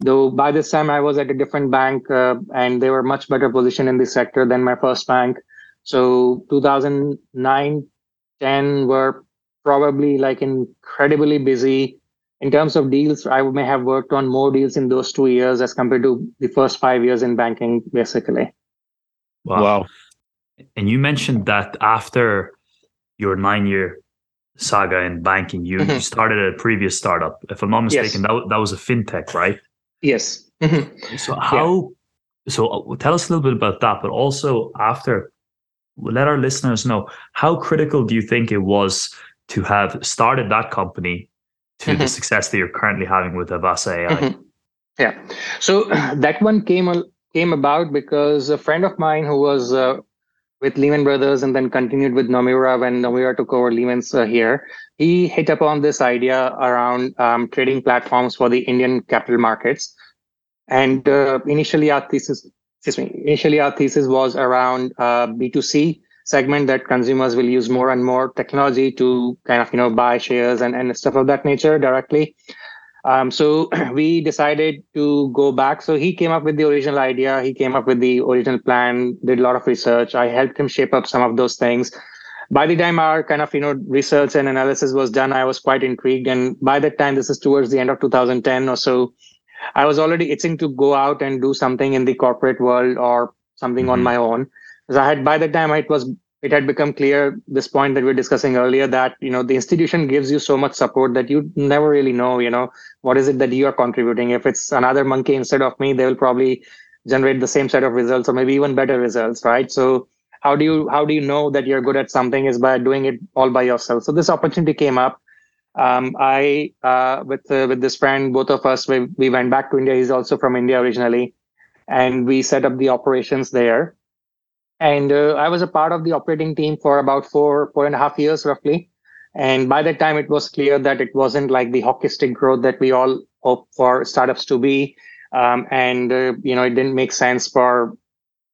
Though by this time I was at a different bank, uh, and they were much better positioned in the sector than my first bank. So 2009, 10 were probably like incredibly busy in terms of deals. I may have worked on more deals in those two years as compared to the first five years in banking, basically. Wow. wow. And you mentioned that after your nine year saga in banking, you, mm-hmm. you started a previous startup. If I'm not mistaken, yes. that, that was a fintech, right? Yes. Mm-hmm. So how? Yeah. So uh, tell us a little bit about that, but also after, let our listeners know how critical do you think it was to have started that company to mm-hmm. the success that you're currently having with Avasa AI? Mm-hmm. Yeah. So (clears throat) that one came came about because a friend of mine who was uh, with Lehman Brothers and then continued with Nomura when Nomura took over Lehman's uh, here. He hit upon this idea around um, trading platforms for the Indian capital markets. And uh, initially, our thesis, excuse me, initially our thesis was around uh, B2C segment that consumers will use more and more technology to kind of you know buy shares and, and stuff of that nature directly. Um, so (clears throat) we decided to go back. So he came up with the original idea. He came up with the original plan, did a lot of research. I helped him shape up some of those things. By the time our kind of, you know, research and analysis was done, I was quite intrigued. And by that time, this is towards the end of 2010 or so, I was already itching to go out and do something in the corporate world or something mm-hmm. on my own. Because I had, by the time it was it had become clear this point that we are discussing earlier that you know the institution gives you so much support that you never really know you know what is it that you are contributing. If it's another monkey instead of me they will probably generate the same set of results or maybe even better results right? So how do you how do you know that you're good at something is by doing it all by yourself. So this opportunity came up. Um, i uh, with uh, with this friend both of us we, we went back to india. He's also from india originally. And we set up the operations there and uh, I was a part of the operating team for about four, four and a half years roughly. And by that time, it was clear that it wasn't like the hockey stick growth that we all hope for startups to be. Um, and, uh, you know, it didn't make sense for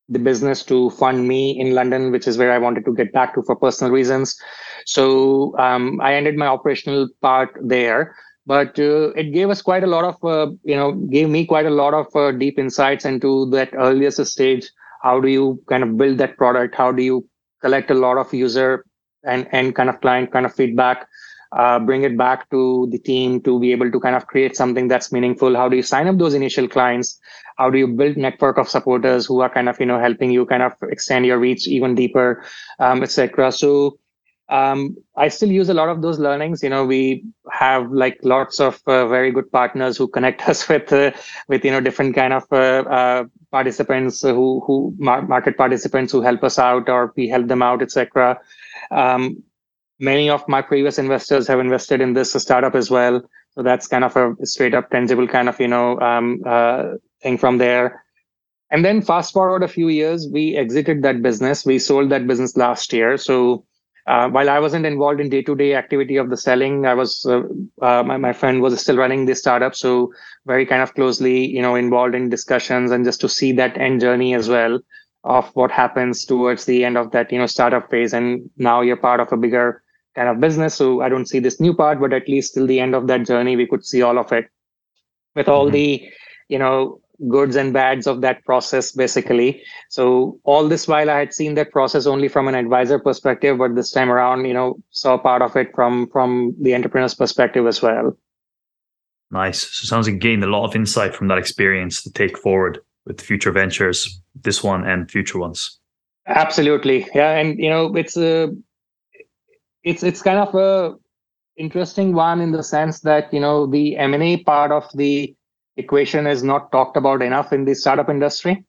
the business to fund me in London, which is where I wanted to get back to for personal reasons. So um, I ended my operational part there. But uh, it gave us quite a lot of, uh, you know, gave me quite a lot of uh, deep insights into that earliest stage how do you kind of build that product? How do you collect a lot of user and and kind of client kind of feedback uh, bring it back to the team to be able to kind of create something that's meaningful? How do you sign up those initial clients? How do you build network of supporters who are kind of you know helping you kind of extend your reach even deeper um, etc so um, I still use a lot of those learnings. You know, we have like lots of uh, very good partners who connect (laughs) us with uh, with you know different kind of uh, uh participants who who market participants who help us out or we help them out, etc. Um, many of my previous investors have invested in this startup as well, so that's kind of a straight up tangible kind of you know um, uh, thing from there. And then fast forward a few years, we exited that business. We sold that business last year, so uh, while I wasn't involved in day-to-day activity of the selling, I was uh, uh, my, my friend was still running the startup, so very kind of closely, you know, involved in discussions and just to see that end journey as well of what happens towards the end of that, you know, startup phase. And now you're part of a bigger kind of business, so I don't see this new part, but at least till the end of that journey, we could see all of it with all mm-hmm. the, you know, goods and bads of that process basically. So all this while i had seen that process only from an advisor perspective but this time around you know saw part of it from from the entrepreneur's perspective as well. Nice. So sounds like you gained a lot of insight from that experience to take forward with future ventures this one and future ones. Absolutely. Yeah and you know it's a it's it's kind of a interesting one in the sense that you know the m&a part of the equation is not talked about enough in the startup industry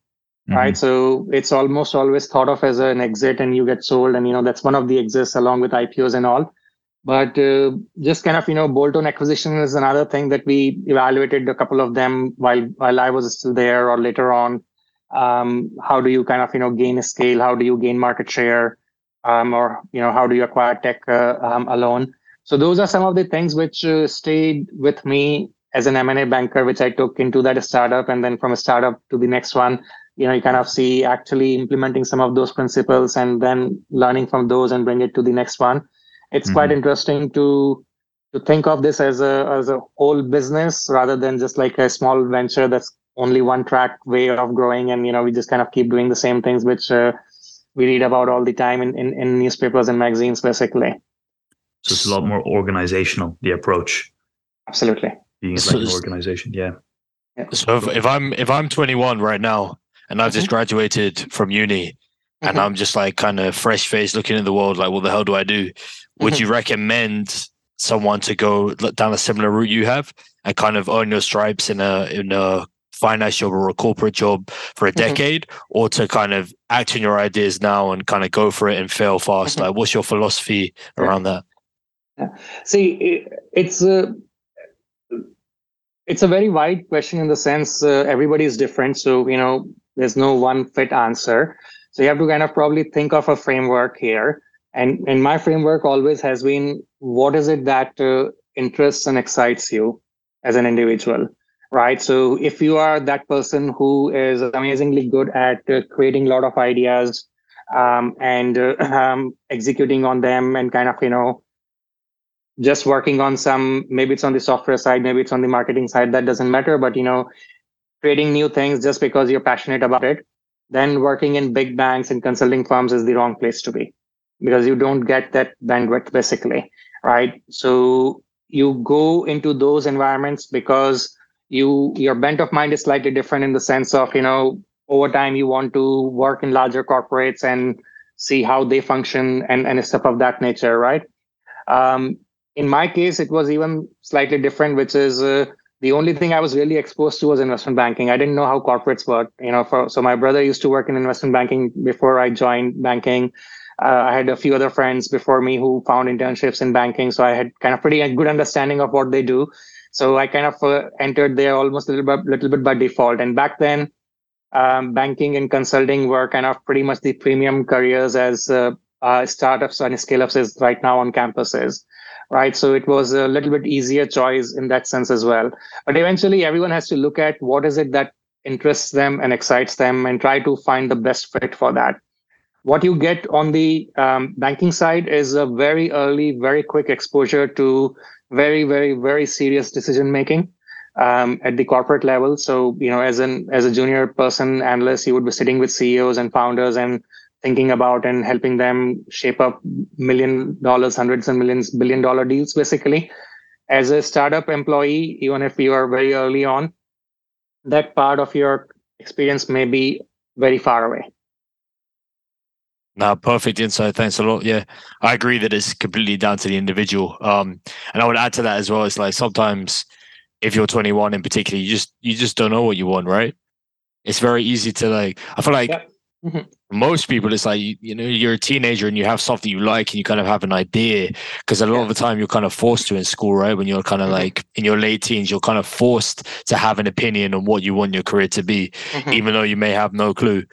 mm-hmm. right? So it's almost always thought of as an exit and you get sold and you know that's one of the exits along with ipos and all. But uh, just kind of you know bolt-on acquisition is another thing that we evaluated a couple of them while while i was still there or later on. Um, how do you kind of you know gain a scale? How do you gain market share? Um, or you know how do you acquire tech uh, um, alone? So those are some of the things which uh, stayed with me as an M&A banker, which I took into that startup, and then from a startup to the next one, you know you kind of see actually implementing some of those principles and then learning from those and bring it to the next one. It's mm-hmm. quite interesting to to think of this as a as a whole business rather than just like a small venture that's only one track way of growing. And you know we just kind of keep doing the same things which uh, we read about all the time in, in, in newspapers and magazines basically. So it's a lot more organizational the approach. Absolutely being like an organization yeah so if, if i'm if i'm 21 right now and i've mm-hmm. just graduated from uni mm-hmm. and i'm just like kind of fresh faced looking at the world like what the hell do i do would mm-hmm. you recommend someone to go down a similar route you have and kind of earn your stripes in a in a finance job or a corporate job for a mm-hmm. decade mm-hmm. or to kind of act on your ideas now and kind of go for it and fail fast mm-hmm. like what's your philosophy around that yeah. see it's a it's a very wide question in the sense uh, everybody is different so you know there's no one fit answer. So you have to kind of probably think of a framework here. And and my framework always has been what is it that uh, interests and excites you as an individual right? So if you are that person who is amazingly good at uh, creating a lot of ideas um, and uh, (clears throat) um, executing on them and kind of you know just working on some maybe it's on the software side maybe it's on the marketing side that doesn't matter. But you know creating new things just because you're passionate about it then working in big banks and consulting firms is the wrong place to be because you don't get that bandwidth basically right? So you go into those environments because you your bent of mind is slightly different in the sense of you know over time you want to work in larger corporates and see how they function and and stuff of that nature right? Um, in my case it was even slightly different which is uh, the only thing i was really exposed to was investment banking. I didn't know how corporates work you know for, so my brother used to work in investment banking before i joined banking. Uh, i had a few other friends before me who found internships in banking so i had kind of pretty good understanding of what they do. So I kind of uh, entered there almost a little bit, little bit by default. And back then, um, banking and consulting were kind of pretty much the premium careers as uh, uh, startups and scale-ups is right now on campuses, right? So it was a little bit easier choice in that sense as well. But eventually, everyone has to look at what is it that interests them and excites them, and try to find the best fit for that. What you get on the um, banking side is a very early, very quick exposure to very, very, very serious decision making um, at the corporate level. So, you know, as an as a junior person analyst, you would be sitting with CEOs and founders and thinking about and helping them shape up million dollars, hundreds and millions, billion dollar deals, basically. As a startup employee, even if you are very early on, that part of your experience may be very far away. No, perfect insight. Thanks a lot. Yeah, I agree that it's completely down to the individual. Um, and I would add to that as well. It's like sometimes if you're 21 in particular, you just you just don't know what you want, right? It's very easy to like. I feel like yep. Mm-hmm. most people, it's like you, you, know you're a teenager and you have something you like and you kind of have an idea because a lot yeah. of the time you're kind of forced to in school, right? When you're kind of mm-hmm. like in your late teens, you're kind of forced to have an opinion on what you want your career to be, mm-hmm. even though you may have no clue.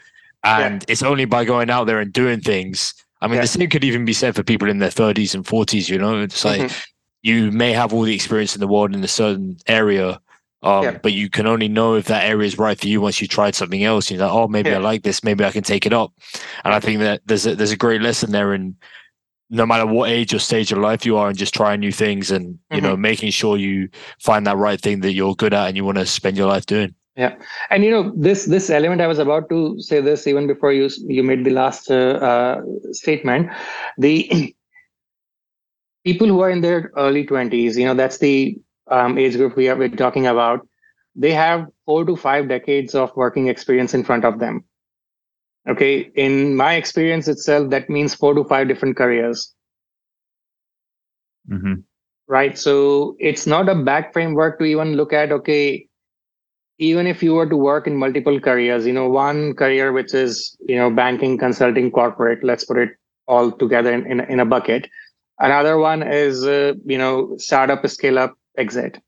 And yeah. it's only by going out there and doing things. I mean, yeah. the same could even be said for people in their 30s and 40s, you know? It's like mm-hmm. you may have all the experience in the world in a certain area, um, yeah. but you can only know if that area is right for you once you tried something else. You're like, oh, maybe I like this. Maybe I can take it up. And I think that there's a, there's a great lesson there in no matter what age or stage of life you are and just trying new things and, you mm-hmm. know, making sure you find that right thing that you're good at and you want to spend your life doing yeah and you know this this element i was about to say this even before you you made the last uh, uh, statement the (clears throat) people who are in their early 20s you know that's the um, age group we are we're talking about they have four to five decades of working experience in front of them okay in my experience itself that means four to five different careers mm-hmm. right so it's not a back framework to even look at okay even if you were to work in multiple careers, you know, one career which is, you know, banking, consulting, corporate, let's put it all together in, in, in a bucket. Another one is, uh, you know, startup, scale up, exit.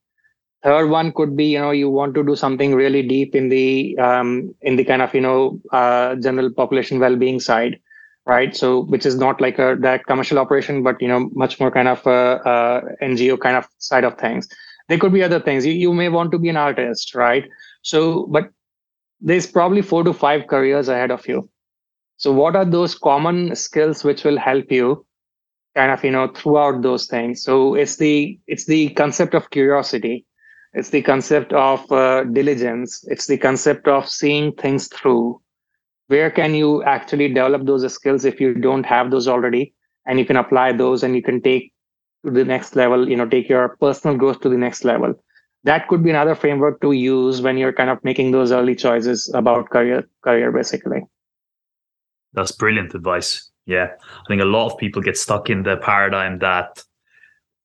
Third one could be, you know, you want to do something really deep in the um, in the kind of, you know, uh, general population well-being side, right? So, which is not like a that commercial operation, but you know, much more kind of a, a NGO kind of side of things there could be other things you, you may want to be an artist right so but there's probably four to five careers ahead of you. So, what are those common skills which will help you kind of you know throughout those things? So it's the it's the concept of curiosity, it's the concept of uh, diligence, it's the concept of seeing things through. Where can you actually develop those skills if you don't have those already, and you can apply those and you can take to the next level. You know, take your personal growth to the next level that could be another framework to use when you're kind of making those early choices about career career basically that's brilliant advice yeah i think a lot of people get stuck in the paradigm that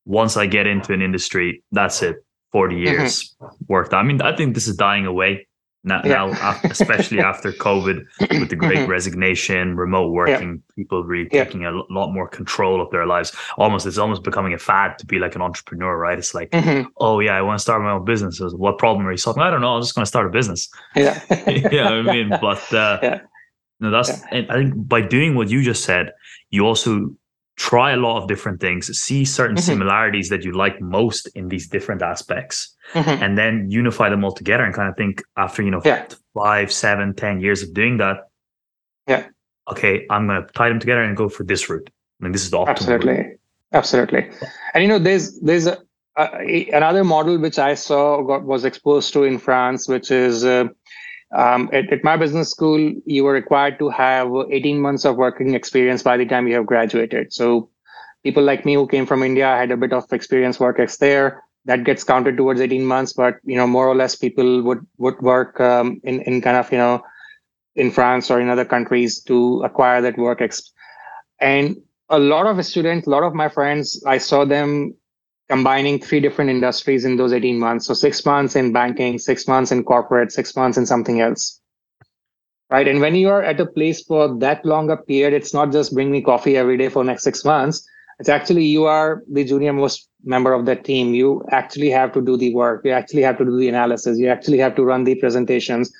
once i get into an industry that's it 40 mm-hmm. years mm-hmm. worked i mean i think this is dying away now, yeah. now especially after COVID, with the great mm-hmm. resignation, remote working, yeah. people really yeah. taking a lot more control of their lives. Almost, it's almost becoming a fad to be like an entrepreneur, right? It's like, mm-hmm. oh yeah, I want to start my own business. What problem are you solving? I don't know. I'm just going to start a business. Yeah, (laughs) yeah. I mean, (laughs) but uh, yeah. No, that's. I think by doing what you just said, you also try a lot of different things, see certain mm-hmm. similarities that you like most in these different aspects, mm-hmm. and then unify them all together and kind of think after, you know, yeah. five, seven, ten years of doing that. Yeah. Okay, I'm gonna tie them together and go for this route. I mean, this is the optimal Absolutely. Route. Absolutely. And you know, there's there's a, a, another model which I saw got was exposed to in France, which is uh, um, at, at, my business school, you were required to have 18 months of working experience by the time you have graduated. So people like me who came from India had a bit of experience work ex there. That gets counted towards 18 months, but you know, more or less people would would work um, in in kind of you know in France or in other countries to acquire that work ex. And a lot of students, a lot of my friends, I saw them combining three different industries in those 18 months. So six months in banking, six months in corporate, six months in something else. Right. And when you are at a place for that long a period, it's not just bring me coffee every day for next six months. It's actually you are the junior most member of that team. You actually have to do the work. You actually have to do the analysis. You actually have to run the presentations.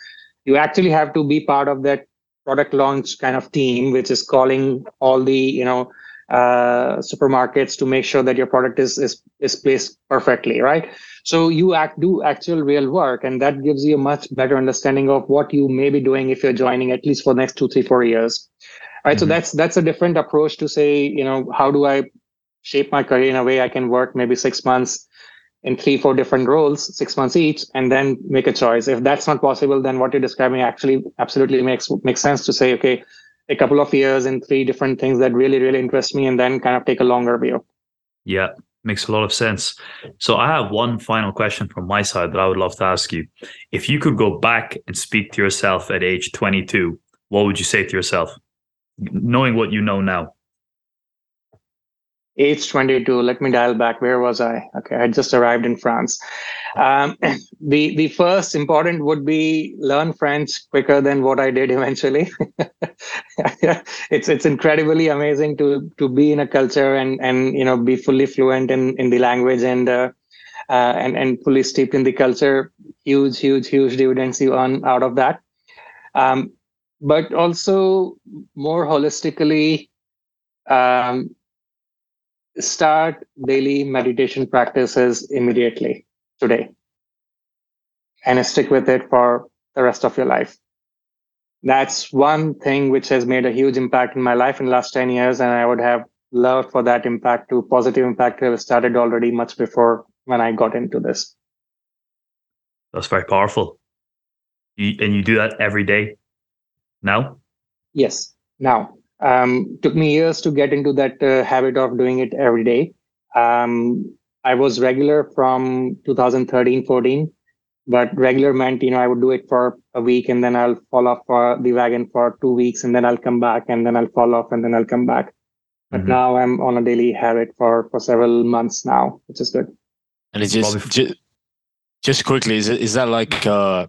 You actually have to be part of that product launch kind of team, which is calling all the, you know, uh, supermarkets to make sure that your product is, is is placed perfectly right? So you act do actual real work and that gives you a much better understanding of what you may be doing if you're joining at least for the next two three four years. Right? Mm-hmm. so that's that's a different approach to say you know how do i shape my career in a way i can work maybe six months in three four different roles six months each and then make a choice? If that's not possible then what you're describing actually absolutely makes makes sense to say okay a couple of years in three different things that really, really interest me and then kind of take a longer view. Yeah, makes a lot of sense. So I have one final question from my side that I would love to ask you. If you could go back and speak to yourself at age 22, what would you say to yourself, knowing what you know now? age 22 let me dial back where was i okay i just arrived in france um, (clears throat) the the first important would be learn french quicker than what i did (laughs) eventually. (laughs) It's it's incredibly amazing to to be in a culture and and you know be fully fluent in in the language and uh, uh, and and fully steeped in the culture. Huge huge huge dividends you earn out of that. Um, but also more holistically um, start daily meditation practices immediately today and stick with it for the rest of your life. That's one thing which has made a huge impact in my life in the last 10 years. And I would have loved for that impact to positive impact to have started already much before when I got into this. That's very powerful. You, and you do that every day now? Yes, now. Um, took me years to get into that uh, habit of doing it every day. Um, I was regular from 2013, 14, but regular meant, you know, I would do it for a week and then I'll fall off for the wagon for two weeks and then I'll come back and then I'll fall off and then I'll come back. But mm-hmm. now I'm on a daily habit for, for several months now, which is good. And it's just, just, just quickly, is it, is that like, uh,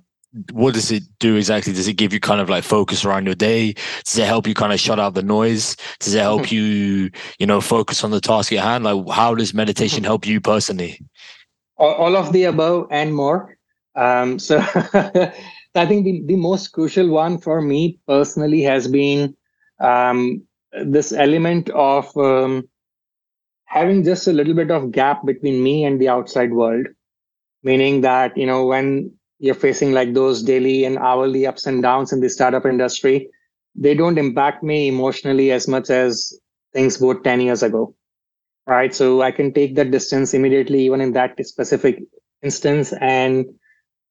what does it do exactly? Does it give you kind of like focus around your day? Does it help you kind of shut out the noise? Does it help (laughs) you, you know, focus on the task at hand? Like, how does meditation help you personally? All, of the above and more. Um, so, (laughs) I think the, the most crucial one for me personally has been um, this element of um, having just a little bit of gap between me and the outside world. Meaning that, you know, when you're facing like those daily and hourly ups and downs in the startup industry, they don't impact me emotionally as much as things would 10 years ago. Right. So I can take that distance immediately, even in that specific instance, and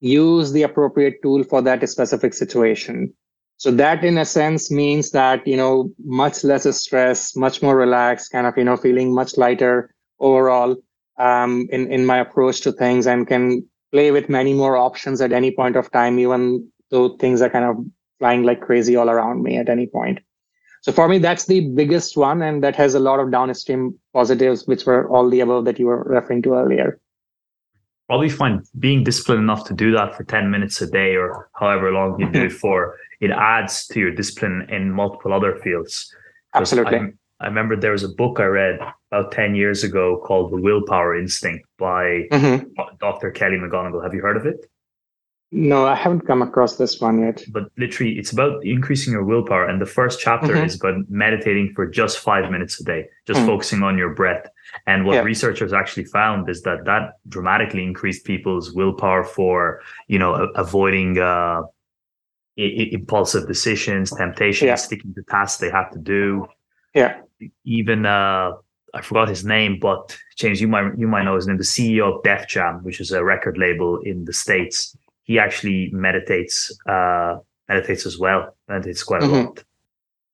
use the appropriate tool for that specific situation. So that in a sense means that, you know, much less stress, much more relaxed, kind of, you know, feeling much lighter overall um, in, in my approach to things and can play with many more options at any point of time, even though things are kind of flying like crazy all around me at any point. So for me, that's the biggest one, and that has a lot of downstream positives, which were all the above that you were referring to earlier. Probably find being disciplined enough to do that for 10 minutes a day or however long you do it (laughs) for, it adds to your discipline in multiple other fields. Absolutely. I, I remember there was a book I read about 10 years ago called The Willpower Instinct by mm-hmm. Dr. Kelly McGonigal. Have you heard of it? No, I haven't come across this one yet. But literally, it's about increasing your willpower. And the first chapter mm-hmm. is about meditating for just five minutes a day, just mm-hmm. focusing on your breath. And what yeah. researchers actually found is that that dramatically increased people's willpower for, you know, a- avoiding uh, I- impulsive decisions, temptations, yeah. sticking to tasks they have to do. Yeah. Even uh, I forgot his name, but James, you might you might know his name. The CEO of Def Jam, which is a record label in the states, he actually meditates uh, meditates as well. Meditates quite a mm-hmm. lot.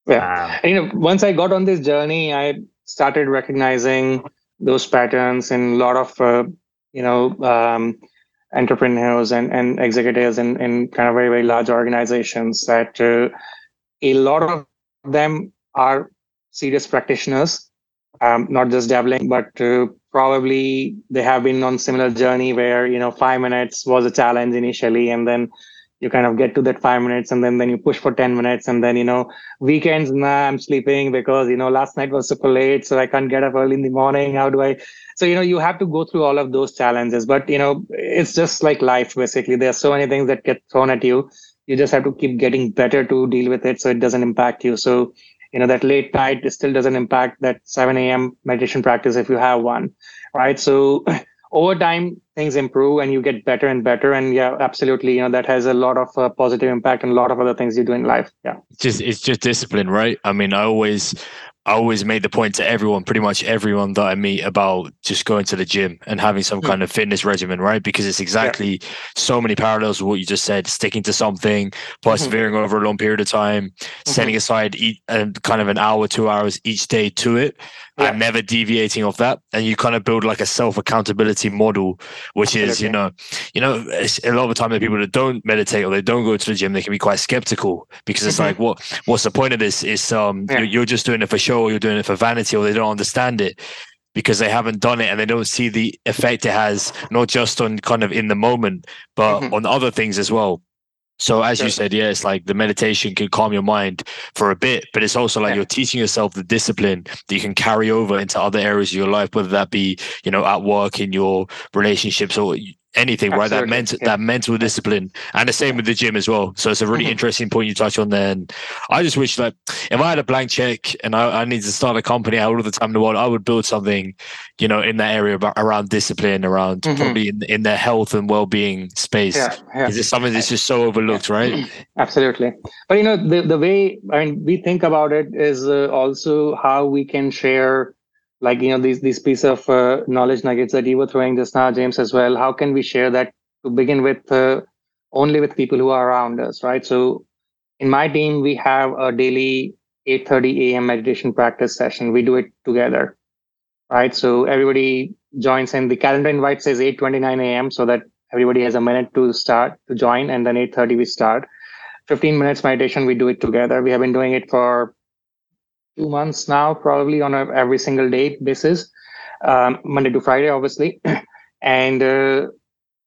Yeah, um, and, you know, once I got on this journey, I started recognizing those patterns in a lot of uh, you know um, entrepreneurs and, and executives in, in kind of very very large organizations that uh, a lot of them are serious practitioners um, not just dabbling, but uh, probably they have been on similar journey where you know five minutes was a challenge initially, and then you kind of get to that five minutes, and then then you push for ten minutes, and then you know weekends, nah, I'm sleeping because you know last night was super late, so I can't get up early in the morning. How do I? So you know you have to go through all of those challenges, but you know it's just like life basically. There are so many things that get thrown at you. You just have to keep getting better to deal with it, so it doesn't impact you. So you know that late night still doesn't impact that 7 a.m meditation practice if you have one right? So (laughs) over time things improve and you get better and better. And yeah absolutely you know that has a lot of uh, positive impact and a lot of other things you do in life. Yeah. It's just it's just discipline right? I mean i always I always made the point to everyone, pretty much everyone that I meet about just going to the gym and having some mm. kind of fitness regimen, right? Because it's exactly yeah. so many parallels with what you just said, sticking to something, persevering mm-hmm. over a long period of time, mm-hmm. setting aside each, uh, kind of an hour, two hours each day to it, yeah. and never deviating off that. And you kind of build like a self accountability model, which is, you know, you know, a lot of the time the people that don't meditate or they don't go to the gym, they can be quite skeptical because it's mm-hmm. like, what, what's the point of this? Is um, yeah. you're, you're just doing it for show show or you're doing it for vanity or they don't understand it because they haven't done it and they don't see the effect it has not just on kind of in the moment but mm-hmm. on other things as well so as you said yeah it's like the meditation can calm your mind for a bit but it's also like yeah. you're teaching yourself the discipline that you can carry over into other areas of your life whether that be you know at work in your relationships or anything, Absolutely. right? That mental yeah. that mental discipline, and the same with the gym as well. So it's a really mm-hmm. interesting point you touch on there. And I just wish that if I had a blank check and I, I need to start a company, would have the time in the world. I would build something, you know, in that area about, around discipline, around mm-hmm. probably in, in their health and well being space. Yeah, yeah. Is it something that's just so overlooked, right? (clears throat) Absolutely. But you know, the the way I mean, we think about it is uh, also how we can share like you know these these piece of uh, knowledge nuggets that you were throwing just now james as well how can we share that to begin with uh, only with people who are around us right so in my team we have a daily 8:30 a.m. meditation practice session we do it together right so everybody joins in the calendar invite says 8:29 a.m. so that everybody has a minute to start to join and then 8:30 we start 15 minutes meditation we do it together we have been doing it for two months now, probably on a every single day basis, um, Monday to Friday, obviously. (clears throat) and uh,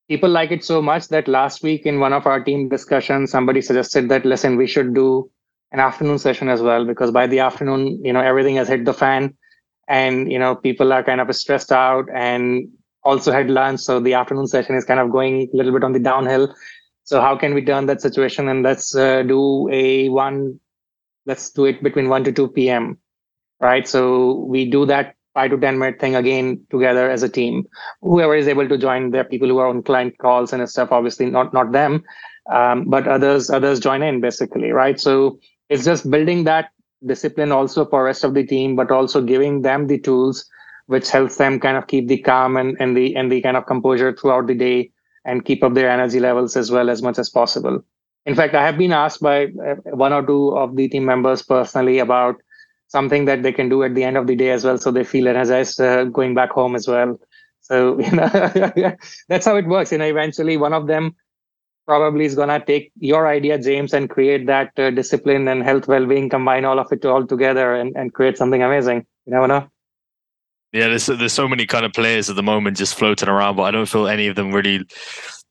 people like it so much that last week in one of our team discussions, somebody suggested that listen, we should do an afternoon session as well because by the afternoon, you know, everything has hit the fan, and you know, people are kind of stressed out and also had lunch, so the afternoon session is kind of going a little bit on the downhill. So how can we turn that situation and let's uh, do a one let's do it between 1 to 2 p.m right so we do that five to 10 minute thing again together as a team. Whoever is able to join, there are people who are on client calls and stuff, obviously not, not them, um, but others, others join in basically, right? So it's just building that discipline also for rest of the team, but also giving them the tools which helps them kind of keep the calm and, and the and the kind of composure throughout the day and keep up their energy levels as well as much as possible. In fact, I have been asked by uh, one or two of the team members personally about something that they can do at the end of the day as well, so they feel energized uh, going back home as well. So (laughs) you know, (laughs) that's how it works. You know, eventually one of them probably is gonna take your idea, James, and create that uh, discipline and health well-being, combine all of it all together, and, and create something amazing. You never know. Yeah, there's there's so many kind of players at the moment just floating around, but I don't feel any of them really.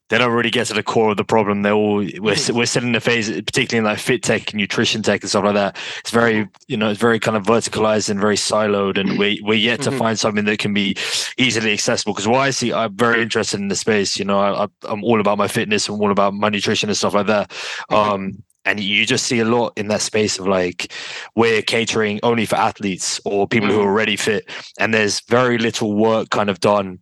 They don't really get to the core of the problem. They're all we're mm-hmm. we're still in the phase, particularly in like fit tech, nutrition tech, and stuff like that. It's very you know it's very kind of verticalized and very siloed, and we we're yet to mm-hmm. find something that can be easily accessible. Because what I see, I'm very interested in the space. You know, I, I'm all about my fitness and all about my nutrition and stuff like that. Mm-hmm. Um, and you just see a lot in that space of like we're catering only for athletes or people mm. who are already fit and there's very little work kind of done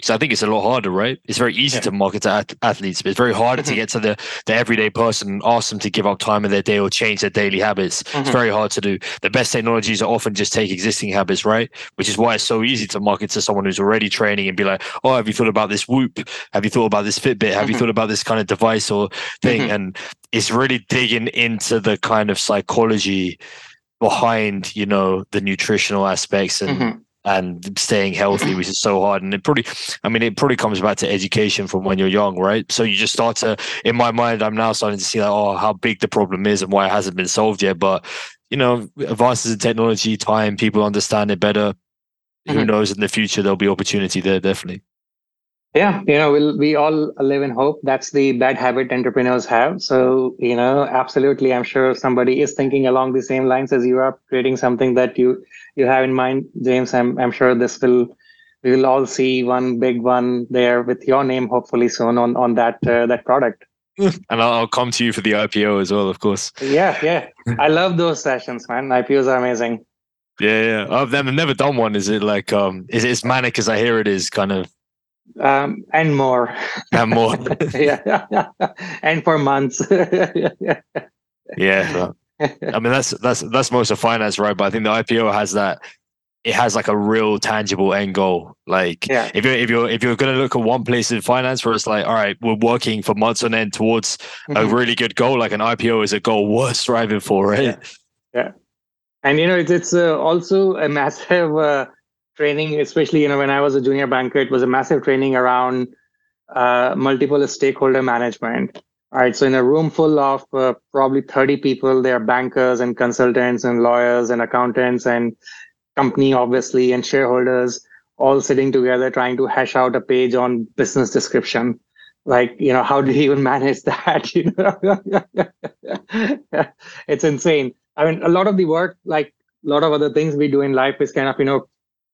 because I think it's a lot harder, right? It's very easy yeah. to market to athletes, but it's very harder to mm-hmm. get to the, the everyday person and ask them to give up time of their day or change their daily habits. Mm-hmm. It's very hard to do. The best technologies are often just take existing habits, right? Which is why it's so easy to market to someone who's already training and be like, oh, have you thought about this Whoop? Have you thought about this Fitbit? Have mm-hmm. you thought about this kind of device or thing? Mm-hmm. And it's really digging into the kind of psychology behind, you know, the nutritional aspects and mm-hmm and staying healthy, which is so hard. And it probably, I mean, it probably comes back to education from when you're young, right? So you just start to, in my mind, I'm now starting to see like, oh, how big the problem is and why it hasn't been solved yet. But you know, advances in technology, time, people understand it better. Mm-hmm. Who knows? In the future, there'll be opportunity there, definitely. Yeah, you know, we'll, we all live in hope. That's the bad habit entrepreneurs have. So, you know, absolutely, I'm sure somebody is thinking along the same lines as you are, creating something that you you have in mind, James. I'm I'm sure this will we will all see one big one there with your name hopefully soon on on that uh, that product. (laughs) and I'll, I'll, come to you for the IPO as well, of course. Yeah, yeah. I love those sessions, man. IPOs are amazing. Yeah, yeah. I've never, never done one. Is it like um is it as manic as I hear it is kind of um and more. And more. (laughs) yeah. (laughs) and for months. (laughs) yeah. I mean, that's that's that's most of finance, right? But I think the IPO has that. It has like a real tangible end goal. Like yeah. if you're if you're if you're going to look at one place in finance where it's like, all right, we're working for months on end towards mm-hmm. a really good goal. Like an IPO is a goal worth striving for, right? Yeah, yeah. and you know it's it's uh, also a massive uh, training, especially you know when I was a junior banker, it was a massive training around uh, multiple stakeholder management all right. So in a room full of uh, probably 30 people, there are bankers and consultants and lawyers and accountants and company, obviously, and shareholders all sitting together trying to hash out a page on business description. Like, you know, how do you even manage that? (laughs) You know, it's insane. I mean, a lot of the work, like a lot of other things we do in life is kind of, you know,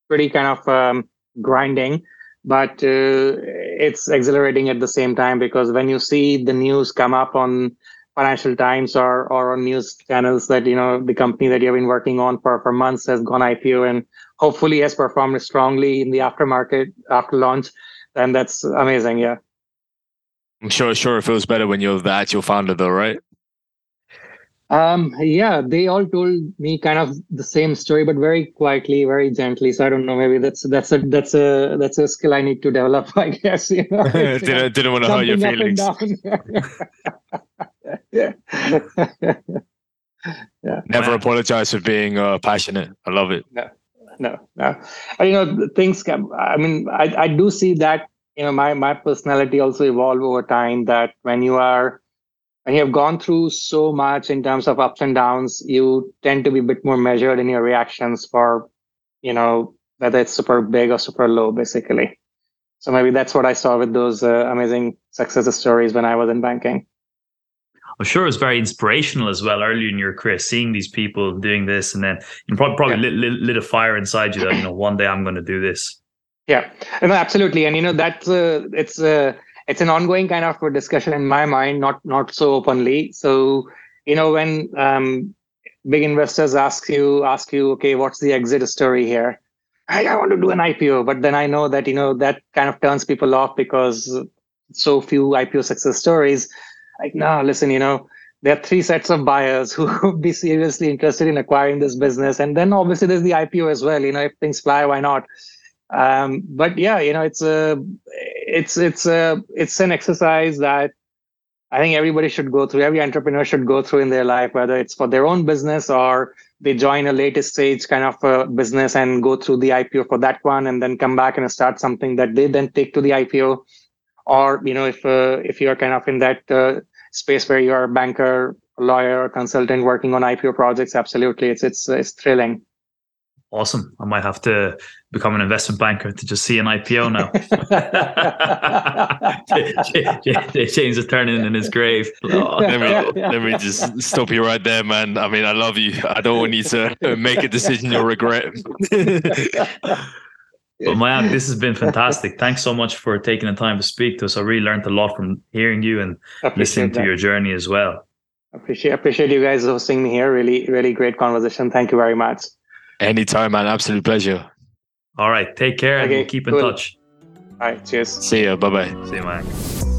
pretty kind of um, grinding but uh, it's exhilarating at the same time because when you see the news come up on financial times or or on news channels that you know the company that you've been working on for for months has gone ipo and hopefully has performed strongly in the aftermarket after launch then that's amazing yeah. I'm sure sure it feels better when you're the actual founder though right um, yeah, they all told me kind of the same story, but very quietly, very gently. So I don't know. Maybe that's that's a that's a that's a skill I need to develop. (laughs) I guess. You know, (laughs) didn't didn't want to hurt your feelings. yeah. (laughs) yeah. Never apologize for being uh, passionate. I love it. No, no, no. you know, things. Come, I mean, I I do see that. You know, my my personality also evolve over time. That when you are when you have gone through so much in terms of ups and downs, you tend to be a bit more measured in your reactions for, you know, whether it's super big or super low, basically. So maybe that's what I saw with those uh, amazing success stories when I was in banking. I'm sure it's very inspirational as well early in your career, seeing these people doing this, and then you probably, probably yeah. lit, lit, lit, a fire inside you that you know one day I'm going to do this. Yeah, no, absolutely, and you know that's uh, it's uh, it's an ongoing kind of discussion in my mind, not not so openly. So you know when um, big investors ask you ask you, okay, what's the exit story here? hey, I want to do an IPO. But then I know that, you know, that kind of turns people off because so few IPO success stories. Like, no, listen, you know, there are three sets of buyers who (laughs) would be seriously interested in acquiring this business. And then obviously there's the IPO as well. You know, if things fly, why not? Um, but yeah, you know, it's a, it's it's a, it's an exercise that I think everybody should go through. Every entrepreneur should go through in their life, whether it's for their own business or they join a later stage kind of a business and go through the IPO for that one, and then come back and start something that they then take to the IPO. Or you know, if uh, if you're kind of in that uh, space where you're a banker, lawyer, consultant working on IPO projects, absolutely, it's it's it's thrilling. Awesome. I might have to become an investment banker to just see an IPO now. (laughs) James is turning in his grave. Oh, (laughs) let, me, let me just stop you right there, man. I mean, I love you. I don't want you to make a decision you'll regret. (laughs) But Mayank, this has been fantastic. Thanks so much for taking the time to speak to us. I really learned a lot from hearing you and listening that. to your journey as well. Appreciate appreciate you guys hosting me here. Really, really great conversation. Thank you very much. Anytime, man. Absolute pleasure. All right. Take care okay, and keep in touch. All right. Cheers. See ya. Bye bye. See you, man.